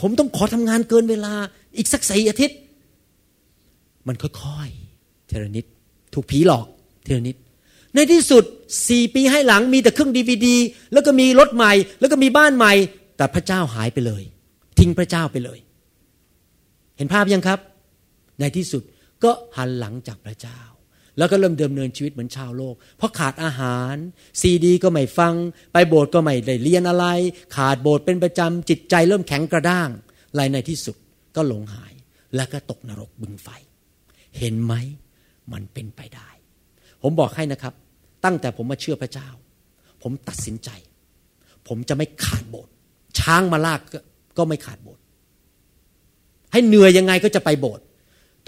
ผมต้องขอทำงานเกินเวลาอีกสักสี่อาทิตย์ มันค่อยๆเทรนิดถูกผีหลอกเทรนิดในที่สุดสี่ปีให้หลังมีแต่เครื่องดีวดีแล้วก็มีรถใหม่ แล้วก็มีบ้านใหม่ แต่พระเจ้าหายไปเลย ทิ้งพระเจ้าไปเลย เห็นภาพยังครับ ในที่สุดก็หันหลังจากพระเจ้า แล้วก็เริ่มเดิมเนินชีวิตเหมือนชาวโลก เพราะขาดอาหาร ซีดี ก็ไม่ฟัง ไปโบสถ์ก็ไม่ได้เรียนอะไร ขาดโบสถ์เป็นประจำจิตใจเริ่มแข็งกระด้างลายในที่สุดก็หลงหายแล้วก็ตกนรกบึงไฟ เห็นไหมมันเป็นไปได้ ผมบอกให้นะครับ ตั้งแต่ผมมาเชื่อพระเจ้า ผมตัดสินใจ ผมจะไม่ขาดโบสถ์ ช้างมาลากก็ไม่ขาดโบสถ์ให้เหนื่อยยังไงก็จะไปโบสถ์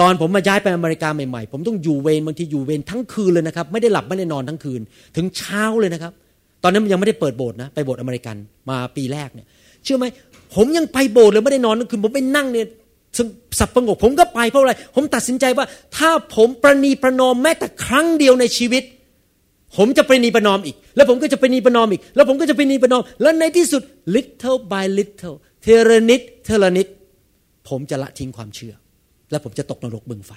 ตอนผมมาย้ายไปอเมริกาใหม่ๆ ผมต้องอยู่เวรบางทีอยู่เวรทั้งคืนเลยนะครับ ไม่ได้หลับไม่ได้นอนทั้งคืน ถึงเช้าเลยนะครับ ตอนนั้นยังไม่ได้เปิดโบสถ์นะไปโบสถ์อเมริกันมาปีแรกเนี่ยเชื่อไหมผมยังไปโบสถ์เลยไม่ได้นอนทั้งคืนผมไปนั่งเนี่ยสับประงกผมก็ไปเพราะอะไร ผมตัดสินใจว่า ถ้าผมประนีประนอมแม้แต่ครั้งเดียวในชีวิต ผมจะไปนีประนอมอีก แล้วผมก็จะไปนีประนอมอีก แล้วผมก็จะไปนีประนอม แล้วในที่สุด little by little เทระนิดเทระนิดผมจะละทิ้งความเชื่อ แล้วผมจะตกนรกบึงไฟ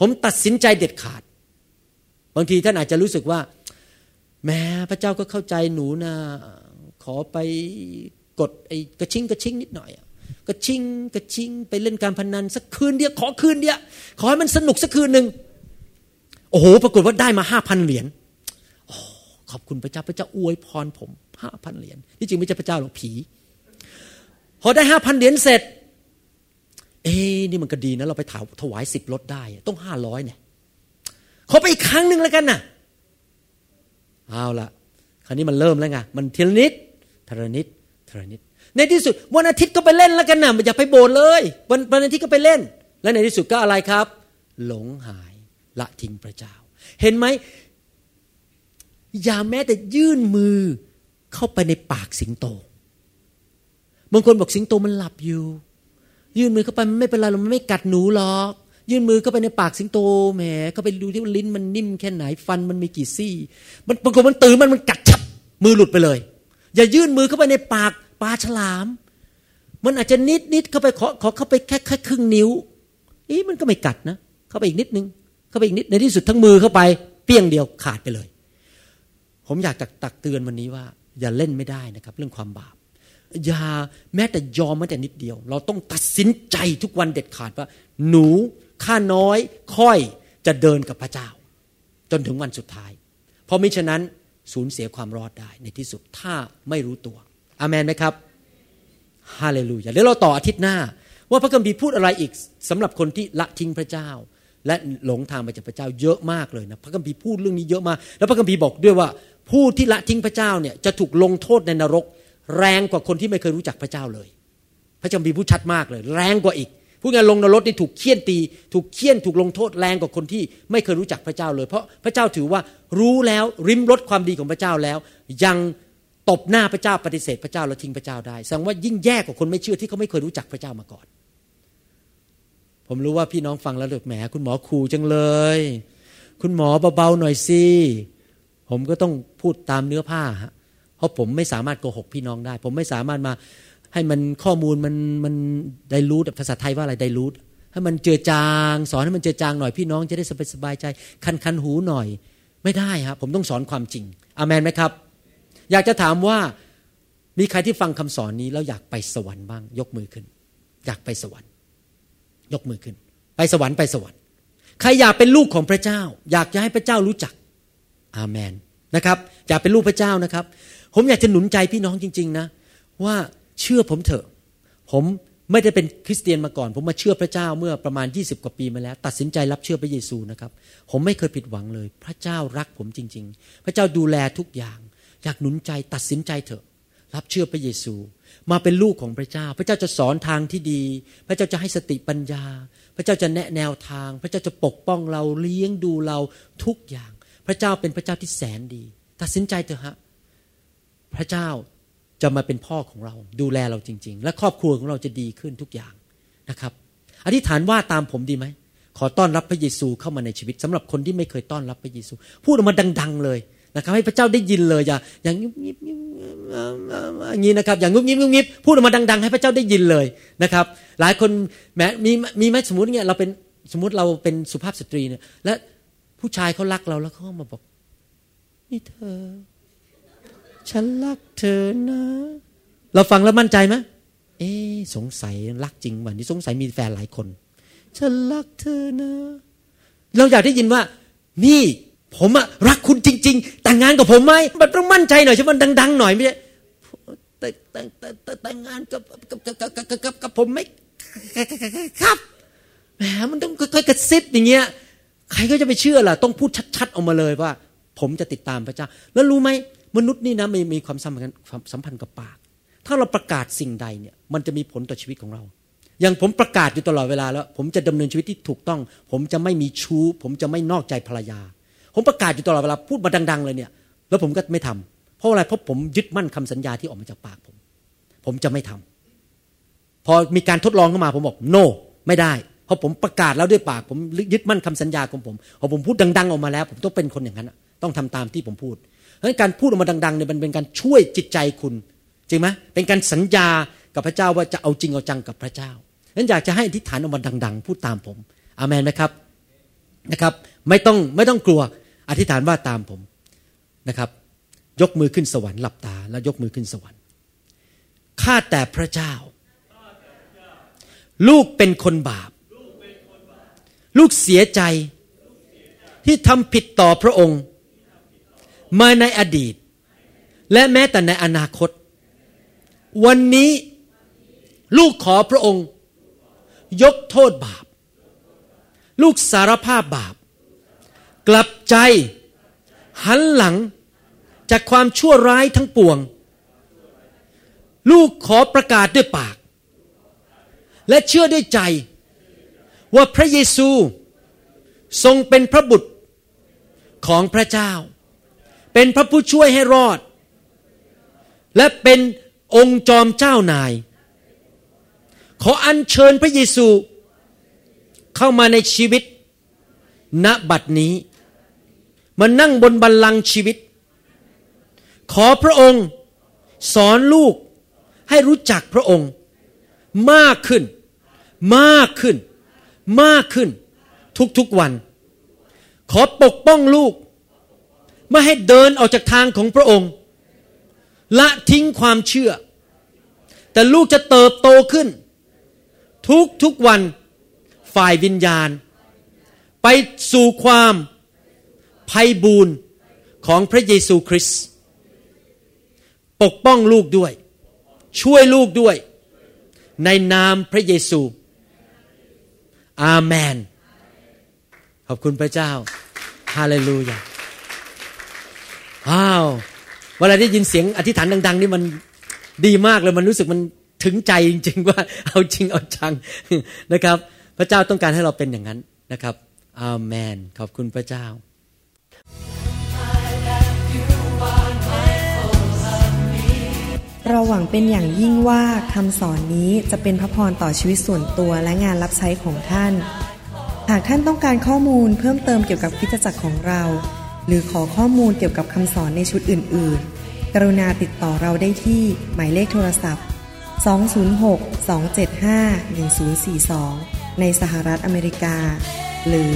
ผมตัดสินใจเด็ดขาด บางทีท่านอาจจะรู้สึกว่าแม้พระเจ้าก็เข้าใจหนูนะขอไปกดไอ้กระชิงกระชิงนิดหน่อยกระชิงกระชิงไปเล่นการพนันสักคืนเดียวขอคืนเดียวขอให้มันสนุกสักคืนหนึ่งโอ้โห ปรากฏว่าได้มาห้าพันเหรียญ ขอบคุณพระเจ้าพระเจ้าอวยพรผมห้าพันเหรียญที่จริงไม่ใช่พระเจ้าหรอกผี พอได้ห้าพันเหรียญเสร็จ เอ้นี่มันก็ดีนะ เราไปถาถวายสิบรถได้ ต้องห้าร้อยเนี่ยขอไปอีกครั้งหนึ่งแล้วกันนะเอาละคราวนี้มันเริ่มแล้วไงมันทีละนิดทีละนิดทีละนิด ในที่สุดวันอาทิตย์ก็ไปเล่นแล้วกันนะอย่าไปโบสถ์เลยวันวันอาทิตย์ก็ไปเล่น และในที่สุดก็อะไรครับ หลงหายละทิ้งพระเจ้า เห็นไหม อย่าแม้แต่ยื่นมือเข้าไปในปากสิงโตบางคนบอกสิงโตมันหลับอยู่ ยื่นมือเข้าไปมันไม่เป็นไรหรอกมันไม่กัดหนูหรอกยื่นมือเข้าไปในปากสิงโตแหมเข้าไปดูที่ลิ้นมันนิ่มแค่ไหนฟันมันมีกี่ซี่ มันบางคนมันตื่นมันมันกัดชับมือหลุดไปเลย อย่ายื่นมือเข้าไปในปากปลาฉลาม มันอาจจะนิดนิดเข้าไปขอขอเข้าไปแค่แค่ครึ่งนิ้วอีมันก็ไม่กัดนะ เข้าไปอีกนิดนึงเข้าไปอีกนิดในที่สุดทั้งมือเข้าไปเปี้ยงเดียวขาดไปเลย ผมอยากตักเตือนวันนี้ว่า อย่าเล่นไม่ได้นะครับ เรื่องความบาป อย่าแม้แต่ยอมแม้แต่นิดเดียว เราต้องตัดสินใจทุกวันเด็ดขาดว่า หนูข้าน้อย ค่อยจะเดินกับพระเจ้า จนถึงวันสุดท้าย เพราะมิฉะนั้นสูญเสียความรอดได้ในที่สุดถ้าไม่รู้ตัวอามนไหมครับฮาเลลูยาเดี๋ยวเราต่ออาทิตย์หน้า ว่าพระคัมภีร์พูดอะไรอีกสำหรับคนที่ละทิ้งพระเจ้า และหลงทางไปจากพระเจ้าเยอะมากเลยนะพระคัมภีร์พูดเรื่องนี้เยอะมาก แล้วพระคัมภีร์บอกด้วยว่าผู้ที่ละทิ้งพระเจ้าเนี่ยจะถูกลงโทษในนรก แรงกว่าคนที่ไม่เคยรู้จักพระเจ้าเลย พระคัมภีร์พูดชัดมากเลย แรงกว่าอีก ผู้งานลงนรกนี่ถูกเคี่ยนตี ถูกเคี่ยนถูกลงโทษแรงกว่าคนที่ไม่เคยรู้จักพระเจ้าเลย เพราะพระเจ้าถือว่ารู้แล้วริมรสความดีของพระเจ้าแล้ว ยังตบหน้าพระเจ้าปฏิเสธพระเจ้าแล้วทิ้งพระเจ้าได้แสดงว่ายิ่งแย่กว่าคนไม่เชื่อที่เขาไม่เคยรู้จักพระเจ้ามาก่อน ผมรู้ว่าพี่น้องฟังแล้วเลยแหมคุณหมอครูจังเลย คุณหมอเบาๆหน่อยสิ ผมก็ต้องพูดตามเนื้อผ้าฮะเพราะผมไม่สามารถโกหกพี่น้องได้ ผมไม่สามารถมาให้มันข้อมูลมันมันได้รู้ภาษาไทยว่าอะไรได้รู้ให้มันเจือจาง สอนให้มันเจือจางหน่อยพี่น้องจะได้สบายสบายใจ คันคันหูหน่อย ไม่ได้ครับผมต้องสอนความจริงอามนไหมครับ อยากจะถามว่ามีใครที่ฟังคำสอนนี้แล้วอยากไปสวรรค์บ้าง ยกมือขึ้น อยากไปสวรรค์ ยกมือขึ้น ไปสวรรค์ไปสวรรค์ ใครอยากเป็นลูกของพระเจ้า อยากจะให้พระเจ้ารู้จัก อาเมนนะครับอยากเป็นลูกพระเจ้านะครับ ผมอยากจะหนุนใจพี่น้องจริง ๆ นะ ว่าเชื่อผมเถอะ ผมไม่ได้เป็นคริสเตียนมาก่อน ผมมาเชื่อพระเจ้าเมื่อประมาณ 20 กว่าปีมาแล้ว ตัดสินใจรับเชื่อพระเยซูนะครับ ผมไม่เคยผิดหวังเลย พระเจ้ารักผมจริง ๆ พระเจ้าดูแลทุกอย่าง อยากหนุนใจตัดสินใจเถอะ รับเชื่อพระเยซู มาเป็นลูกของพระเจ้า พระเจ้าจะสอนทางที่ดี พระเจ้าจะให้สติปัญญา พระเจ้าจะแนะแนวทาง พระเจ้าจะปกป้องเราเลี้ยงดูเราทุกอย่าง พระเจ้าเป็นพระเจ้าที่แสนดี ตัดสินใจเถอะฮะ พระเจ้าจะมาเป็นพ่อของเรา ดูแลเราจริง ๆ และครอบครัวของเราจะดีขึ้นทุกอย่างนะครับอธิษฐานว่าตามผมดีไหมขอต้อนรับพระเยซูเข้ามาในชีวิตสำหรับคนที่ไม่เคยต้อนรับพระเยซู พูดออกมาดัง ๆ เลยนะครับ ให้พระเจ้าได้ยินเลยอย่าอย่างงบๆอย่างนี้นะครับ อย่างงุบงิบงุบงิบพูดออกมาดัง ๆ ให้พระเจ้าได้ยินเลยนะครับ หลายคนแม้มีมีไหมสมมติเนี่ยเราเป็นสมมติเราเป็นสุภาพสตรีเนี่ยและ ผู้ชายเขารักเราแล้วเขามาบอก นี่เธอ ฉันรักเธอนะ เราฟังแล้วมั่นใจไหมเอ๊สงสัยรักจริงวันนี้สงสัยมีแฟนหลายคน ฉันรักเธอนะ เราอยากได้ยินว่า นี่ผมอะรักคุณจริง ๆ แต่งงานกับผมไหมมันต้องมั่นใจหน่อยใช่ไหมดัง ๆ หน่อยไม่ใช่แต่แต่แต่แต่งงานกับกับกับกับกับกับผมไม่ครับแหมมันต้องค่อยๆกระซิบอย่างเงี้ย ใครก็จะไปเชื่อล่ะ ต้องพูดชัดๆออกมาเลยว่า ผมจะติดตามพระเจ้า แล้วรู้ไหมมนุษย์นี่นะมีมีความสัมพันธ์สัมพันธ์กับปาก ถ้าเราประกาศสิ่งใดเนี่ย มันจะมีผลต่อชีวิตของเรา อย่างผมประกาศอยู่ตลอดเวลาแล้ว ผมจะดำเนินชีวิตที่ถูกต้อง ผมจะไม่มีชู้ ผมจะไม่นอกใจภรรยา ผมประกาศอยู่ตลอดเวลาพูดมาดัง ๆ เลยเนี่ย แล้วผมก็ไม่ทำเพราะอะไรเพราะผมยึดมั่นคำสัญญาที่ออกมาจากปากผม ผมจะไม่ทำพอมีการทดลองเข้ามาผมบอก no ไม่ได้ พราะผมประกาศแล้วด้วยปาก ผมยึดมั่นคำสัญญาของผมพอผมพูดดัง ๆ ออกมาแล้ว ผมต้องเป็นคนอย่างนั้นต้องทำตามที่ผมพูดเพราะการพูดออกมาดังๆเนี่ยมันเป็นการช่วยจิตใจคุณ จริงไหมเป็นการสัญญากับพระเจ้าว่าจะเอาจริงเอาจังกับพระเจ้าฉะนั้นอยากจะให้อธิษฐานออกมาดัง ๆ พูดตามผมอามนไหมครับนะครับ ไม่ต้องไม่ต้องกลัวอธิษฐานว่าตามผมนะครับ ยกมือขึ้นสวรรค์หลับตา แล้วยกมือขึ้นสวรรค์ข้าแต่พระเจ้า ลูกเป็นคนบาป ลูกเสียใจที่ทำผิดต่อพระองค์ มาในอดีต และแม้แต่ในอนาคต วันนี้ลูกขอพระองค์ ยกโทษบาป ลูกสารภาพบาป กลับใจ หันหลังจากความชั่วร้ายทั้งปวง ลูกขอประกาศด้วยปาก และเชื่อด้วยใจ ว่าพระเยซูทรงเป็นพระบุตรของพระเจ้า เป็นพระผู้ช่วยให้รอด และเป็นองค์จอมเจ้านาย ขออัญเชิญพระเยซู เข้ามาในชีวิต ณบัดนี้ มานั่งบนบัลลังก์ชีวิต ขอพระองค์สอนลูกให้รู้จักพระองค์ มากขึ้น มากขึ้น มากขึ้น ทุกๆวัน ขอปกป้องลูก ไม่ให้เดินออกจากทางของพระองค์ ละทิ้งความเชื่อ แต่ลูกจะเติบโตขึ้น ทุกทุกวันฝ่ายวิญญาณ ไปสู่ความภัยบูรณ์ของพระเยซูคริสต์ปกป้องลูกด้วย ช่วยลูกด้วย ในนามพระเยซู อาเมน ขอบคุณพระเจ้า ฮาเลลูยา ว้าว เวลาได้ยินเสียงอธิษฐานดัง ๆ นี่มันดีมากเลย มันรู้สึกมันถึงใจจริง ๆ ว่าเอาจริงเอาจังนะครับ พระเจ้าต้องการให้เราเป็นอย่างนั้นนะครับ อาเมน ขอบคุณพระเจ้า เราหวังเป็นอย่างยิ่งว่าคำสอนนี้จะเป็นพระพรต่อชีวิตส่วนตัวและงานรับใช้ของท่าน หากท่านต้องการข้อมูลเพิ่มเติมเกี่ยวกับคริสตจักรของเรา หรือขอข้อมูลเกี่ยวกับคำสอนในชุดอื่น ๆ กรุณาติดต่อเราได้ที่หมายเลขโทรศัพท์ 206-275-1042 ในสหรัฐอเมริกา หรือ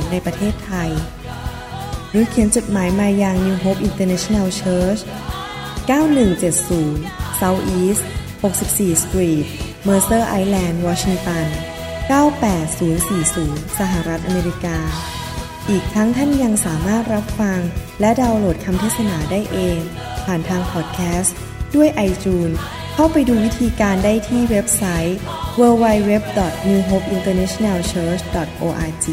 086-688-9940 ในประเทศไทย หรือเขียนจดหมายมายัง New Hope International Church 9170 South East 64 Street Mercer Island Washington 98040 สหรัฐอเมริกา อีกทั้งท่านยังสามารถรับฟัง และดาวน์โหลดคำเทศนาได้เอง ผ่านทางพอดแคสต์ด้วย iTunes เข้าไปดูวิธีการได้ที่เว็บไซต์ www.newhopeinternationalchurch.org